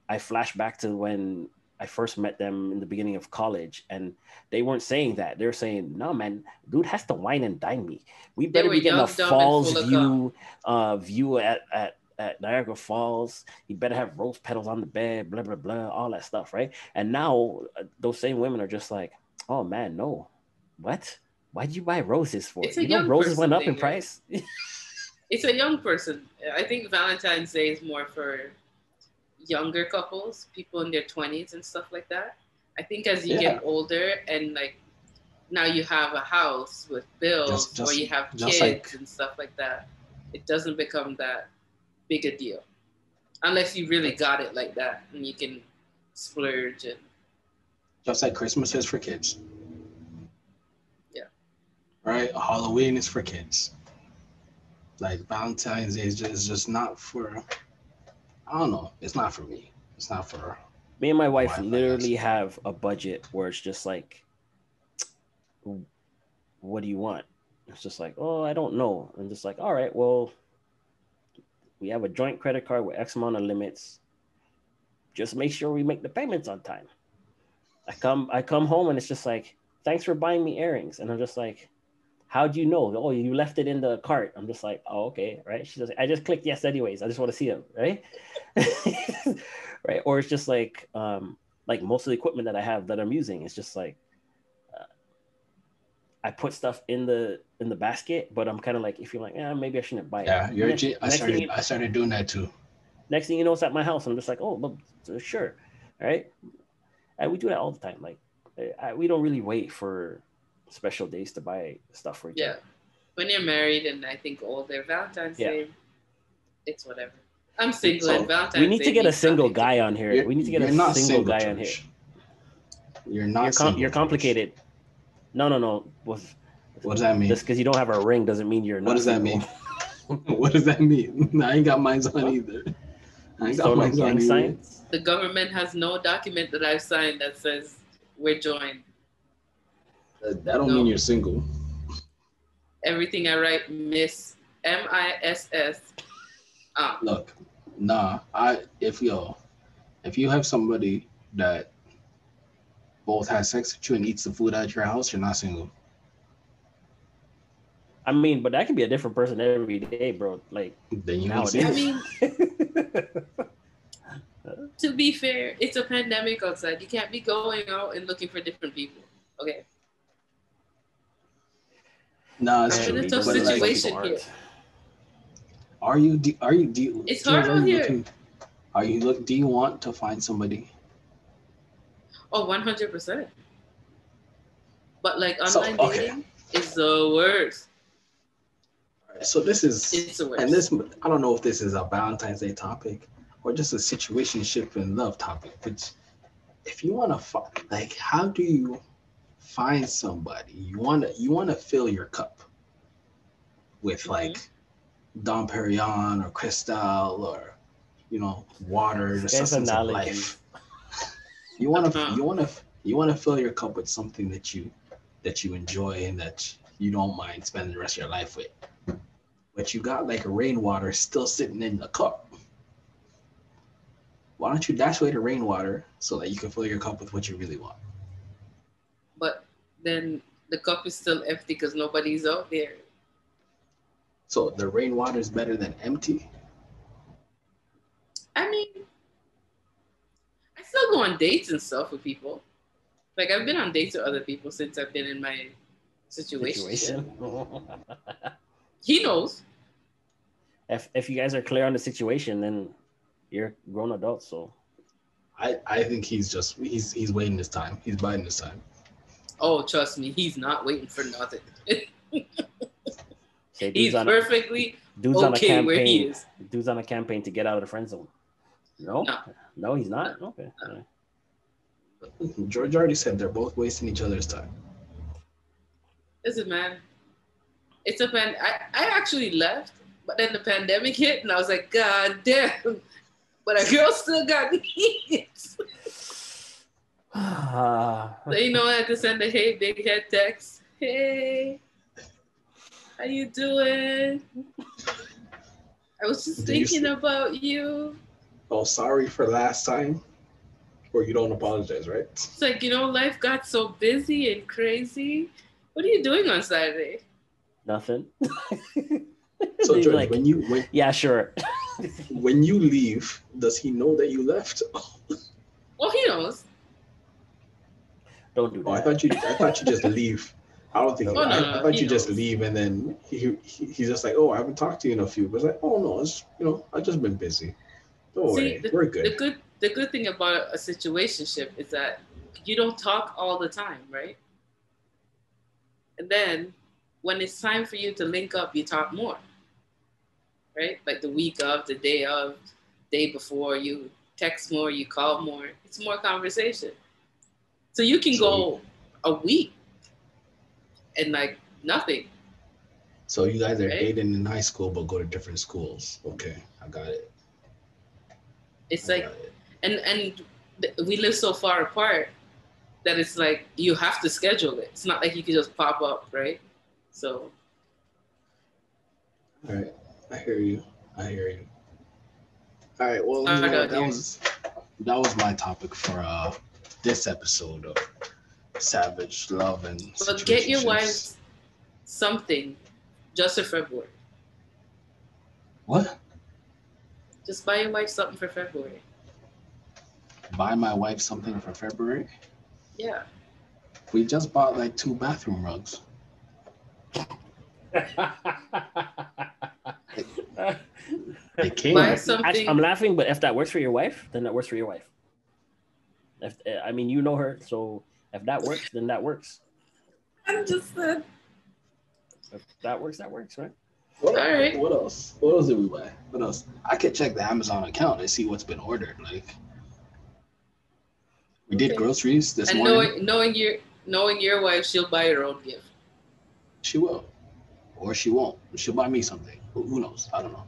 I flash back to when I first met them in the beginning of college, and they weren't saying that. They're saying, "No, man, dude has to wine and dine me. We better be getting a young, and falls view, uh, view at at at Niagara Falls. You better have rose petals on the bed, blah blah blah, all that stuff, right? And now uh, those same women are just like, "Oh man, no, what? Why'd you buy roses for? It's you know, roses went up thing, in right? price." [LAUGHS] it's a young person. I think Valentine's Day is more for younger couples, people in their 20s and stuff like that. I think as you Yeah. get older and like now you have a house with bills Just- just- or you have kids like- and stuff like that, it doesn't become that big a deal. Unless you really got it like that and you can splurge and just like Christmas is for kids. Yeah. Right. Halloween is for kids. Like Valentine's Day is just, is just not for. I don't know. It's not for me. It's not for. Me and my wife Wife, I literally have a budget where it's just like, what do you want? It's just like, oh, I don't know. I'm just like, all right, well, we have a joint credit card with X amount of limits. Just make sure we make the payments on time. I come, I come home and it's just like, thanks for buying me earrings, and I'm just like, how do you know? Oh, you left it in the cart. I'm just like, oh, okay, right. She's like, I just clicked yes anyways. I just want to see them, right? [LAUGHS] right. Or it's just like, um, like most of the equipment that I have that I'm using, it's just like, I put stuff in the in the basket, but I'm kind of like, if you're like, yeah, maybe I shouldn't buy it. Yeah, you're. Next- G- I started. you- I started doing that too. next thing you know, it's at my house. I'm just like, oh, well, uh, sure, right? And we do that all the time. Like, I, we don't really wait for special days to buy stuff for each yeah. other. When you're married and I think older, Valentine's Yeah. Day, it's whatever. I'm single So, and Valentine's We need Day to get a single guy on here. You're- we need to get a not single, guy on here. You're not. You're, com- single, you're George. complicated. No, no, no. Was What does that mean? just because you don't have a ring doesn't mean you're not. [LAUGHS] What does that mean? what does that mean? I ain't got mines on either. I ain't got So no mines on gang either. signs. The government has no document that I've signed that says we're joined. That that don't No. mean you're single. Everything I write, Miss M I S S. Ah, Look, nah. I if yo, if you have somebody that both has sex with you and eats the food at your house, you're not single. I mean, but that can be a different person every day, bro. Like Then you ain't nowadays. I mean, [LAUGHS] to be fair, it's a pandemic outside. You can't be going out and looking for different people. Okay. Nah, it's I'm in a tough But, like, situation here. aren't. you? do- Are you? Do It's George, hard are out you here. looking- Are you look? Do you want to find somebody? Oh, 100%. But like So, online okay. dating is the worst. So this is It's the worst. and this I don't know if this is a Valentine's Day topic or just a situationship and love topic, but if you want to find like how do you find somebody you want to you want to fill your cup with Mhm. like Dom Perignon or Cristal or you know water the This substance of analogy. life you want to you want to you want to fill your cup with something that you that you enjoy and that you don't mind spending the rest of your life with but you got like rainwater still sitting in the cup. Why don't you dash away the rainwater so that you can fill your cup with what you really want? but then the cup is still empty because nobody's out there. So the rainwater is better than empty. I mean, I still go on dates and stuff with people. Like I've been on dates with other people since I've been in my situation. situation. [LAUGHS] He knows. if if you guys are clear on the situation, then you're grown adults. So I, I think he's just he's he's waiting his time. He's biding his time. Oh, trust me, he's not waiting for nothing. say he's dudes on a, perfectly dudes on a okay where he campaign. is. Dudes on a campaign to get out of the friend zone. No, No. no, he's not. Okay. No. George already said they're both wasting each other's time. Listen, man, it's a pan. I, I actually left, but then the pandemic hit, and I was like, God damn. But a girl still got needs. Ah, So you know, I had to send a hey big head text. Hey, how you doing? I was just Do thinking about you. Oh, sorry for last time. Or you don't apologize, right? It's like you know, life got so busy and crazy. What are you doing on Saturday? nothing. [LAUGHS] So George, like, when you when yeah, sure. [LAUGHS] when you leave, does he know that you left? [LAUGHS] Well, he knows. Don't do Oh, I thought you I thought you just leave. I don't think Oh, no, I, no, I thought he you just leave and then he, he he's just like, oh, I haven't talked to you in a few. But it's like, oh no, it's you know, I've just been busy. Don't See, worry, we're The good. good the good thing about a situationship is that you don't talk all the time, right? And then when it's time for you to link up, you talk more. Right? Like the week of, the day of, day before, you text more, you call more. It's more conversation. So you can go a week and like nothing. So you guys are Right? dating in high school but go to different schools. Okay, I got it. It's like and and we live so far apart that it's like you have to schedule it. It's not like you can just pop up, right? So All right, I hear you. I hear you. All right, well, you know, that was that was my topic for uh this episode of Savage Love and. but get your wife something just for February. What? Just buy your wife something for February. Buy my wife something for February. Yeah. We just bought like two bathroom rugs. [LAUGHS] They came. Buy something. Actually, I'm laughing, but if that works for your wife, then that works for your wife. If I mean, you know her, so if that works, then that works. [LAUGHS] I'm just uh, If that works, that works, right? What, All right. what else? What else did we buy? What else? I could check the Amazon account and see what's been ordered. Like we did groceries this and morning. knowing knowing your knowing your wife, she'll buy her own gift. She will, or she won't. She'll buy me something. Who, who knows? I don't know.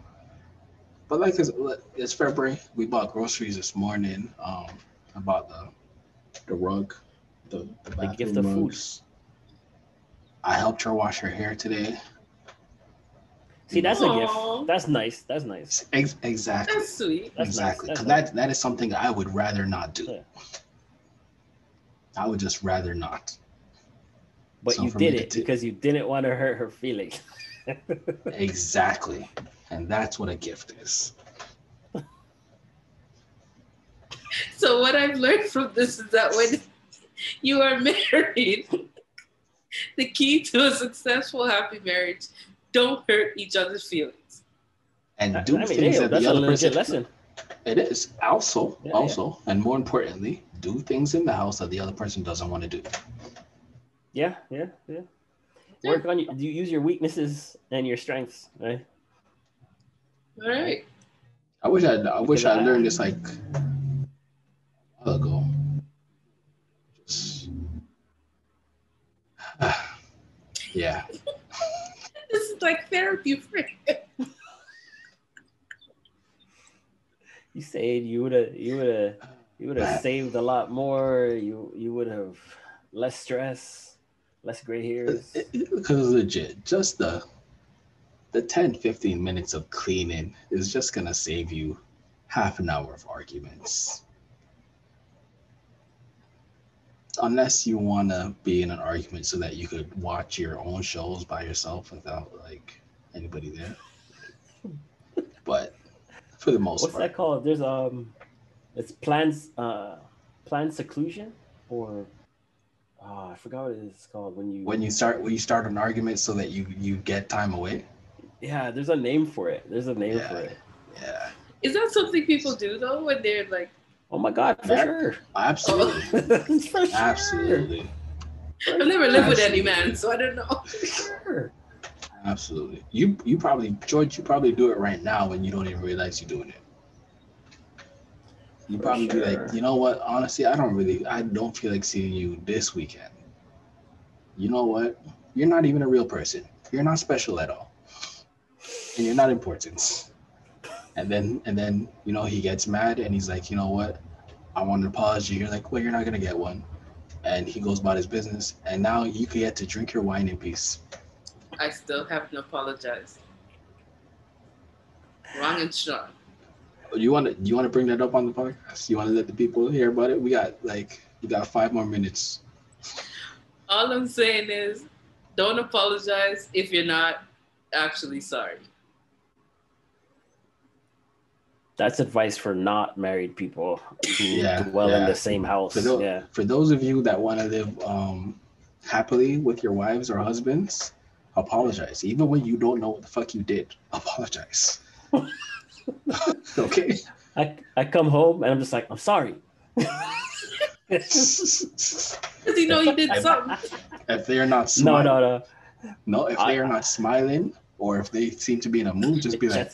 But like it's, it's February. We bought groceries this morning. Um, I bought the the rug, the, the bathroom gift of food. rugs. I helped her wash her hair today. See, that's a gift. That's nice. That's nice. Ex- exactly. That's sweet. That's exactly. Nice. Because That's that that is something I would rather not do. Yeah. I would just rather not. But So you did it t- because you didn't want to hurt her feelings. [LAUGHS] Exactly. And that's what a gift is. So what I've learned from this is that when [LAUGHS] you are [LAUGHS] married, the key to a successful happy marriage, don't hurt each other's feelings. And I do mean, things hey, that the other person lesson. It is also, Yeah, also, and more importantly, do things in the house that the other person doesn't want to do. Yeah, yeah, yeah. Yeah. Work on you. You use your weaknesses and your strengths, right? All right. I wish I, I wish I I- learned this like a while ago. Just, [SIGHS] yeah, This is like therapy for him. You said you would have, you would have, you would have saved a lot more. You, you would have less stress, less gray hairs. because legit, just the the 10, 15 minutes of cleaning is just gonna save you half an hour of arguments. Unless you wanna be in an argument so that you could watch your own shows by yourself without like anybody there. [LAUGHS] But for the most What's part, that called? There's um, it's plans, uh, planned seclusion, or Oh, I forgot what it's called when you When you start when you start an argument so that you you get time away. Yeah, there's a name for it. There's a name Yeah. for it. Yeah, Is that something people do though when they're like, Oh my god, for That- sure. absolutely, [LAUGHS] for sure. absolutely, I've never lived with any man, so I don't know. For sure. absolutely. You you probably George, you probably do it right now when you don't even realize you're doing it. You For probably be like, you know what? Honestly, I don't really, I don't feel like seeing you this weekend. You know what? You're not even a real person. You're not special at all, and you're not important. And then, and then, you know, he gets mad and he's like, you know what? I want an apology. You're like, well, you're not gonna get one. And he goes about his business, and now you can get to drink your wine in peace. I still haven't apologized. Wrong and strong. You want to? You want to bring that up on the podcast? You want to let the people hear about it? We got like, we got five more minutes. All I'm saying is, don't apologize if you're not actually sorry. That's advice for not married people who Yeah, dwell in the same house. For those, yeah. for those of you that want to live um, happily with your wives or husbands, apologize. Even when you don't know what the fuck you did, [LAUGHS] apologize. okay. I, I come home and I'm just like, I'm sorry. Because you know you did [LAUGHS] something. if they're not no, no, no. no, if they are not smiling, or if they seem to be in a mood, just be like,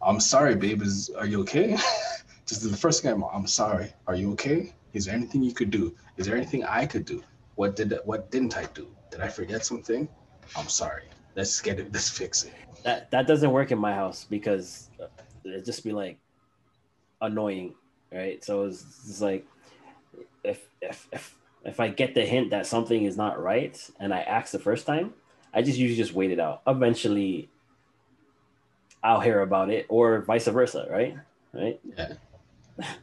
"I'm sorry, babe. Is are you okay?" [LAUGHS] just the first thing I'm, I'm sorry. Are you okay? Is there anything you could do? Is there anything I could do? What did what didn't I do? Did I forget something? I'm sorry. Let's get it. Let's fix it. That that doesn't work in my house because uh, it just be like annoying, right? So it's, it's like if if if if I get the hint that something is not right and I ask the first time, I just usually just wait it out. Eventually, I'll hear about it, or vice versa, right? Right? Yeah.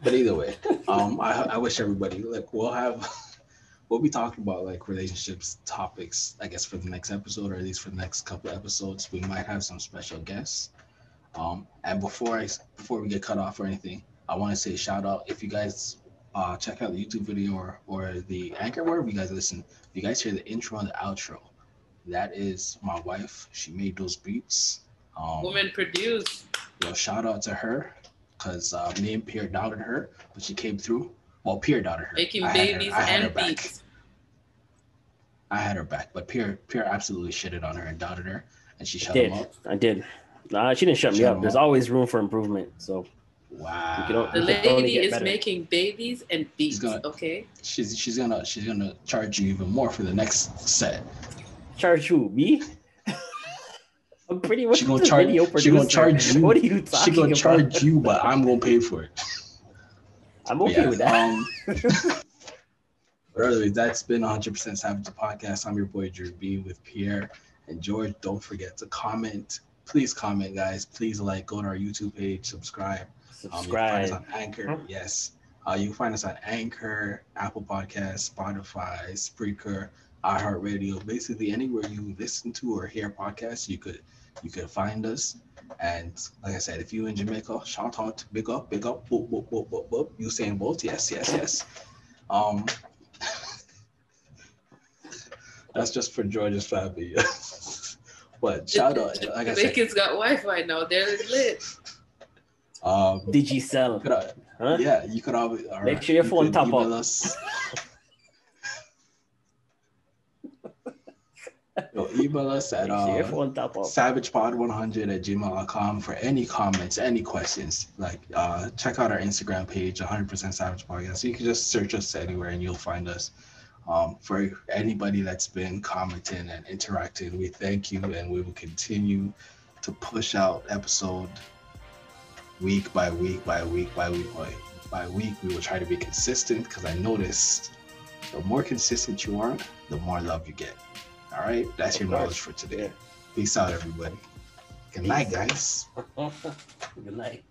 But either way, um, I, I wish everybody like we'll have [LAUGHS] we'll be talking about like relationships topics, I guess, for the next episode or at least for the next couple episodes. We might have some special guests. Um, and before I before we get cut off or anything, I want to say shout out if you guys uh check out the YouTube video or or the anchor wherever you guys listen. If you guys hear the intro and the outro, that is my wife. She made those beats. Um, Woman produced. Yo, shout out to her because uh, me and Pierre doubted her, but she came through. Well, Pierre doubted her. Making I babies her and beats. I had her back, but Pierre Pierre absolutely shitted on her and doubted her, and she shut did him up. I did? Nah, she didn't shut me Shut up. There's up. always room for improvement. So Wow. You The You can only lady is better. making babies and beats. She's gonna- Okay. She's she's gonna she's gonna charge you even more for the next set. Charge who me? I'm pretty much She gonna the charge- video she gonna producer. charge you. What are you talking She gonna about? charge you, but I'm gonna pay for it. I'm okay yeah, with that. Um, [LAUGHS] but anyways, that's been 100% Savage podcast. I'm your boy Drew B with Pierre and George. Don't forget to comment. Please comment, guys. Please like, go to our YouTube page, subscribe. Um, you find us Subscribe. on Anchor. Huh? Yes. Uh, you can find us on Anchor, Apple Podcasts, Spotify, Spreaker, iHeartRadio. Basically, anywhere you listen to or hear podcasts, you could you could find us. And like I said, if you in Jamaica, shout out, big up, big up, boop, boop, boop, boop, boop. You saying both? Yes, yes, yes. Um, [LAUGHS] that's just for George's family. [LAUGHS] but shout out, like I said, Jamaicans got Wi-Fi now. They're lit. um, Digicel. could I- Huh? Yeah, you could always. all Make sure your you phone could top email up. Us. [LAUGHS] Yo, email us [LAUGHS] at Make sure your uh, phone top up. savagepod100 at gmail.com for any comments, any questions. Like, uh, check out our Instagram page, 100% Savage Podcast. You can just search us anywhere and you'll find us. Um, for anybody that's been commenting and interacting, we thank you and we will continue to push out episode week by week by week by week by, by week. We will try to be consistent because I noticed the more consistent you are, the more love you get. All right, that's your knowledge for today. Peace out, everybody. Good night, guys. [LAUGHS] Good night.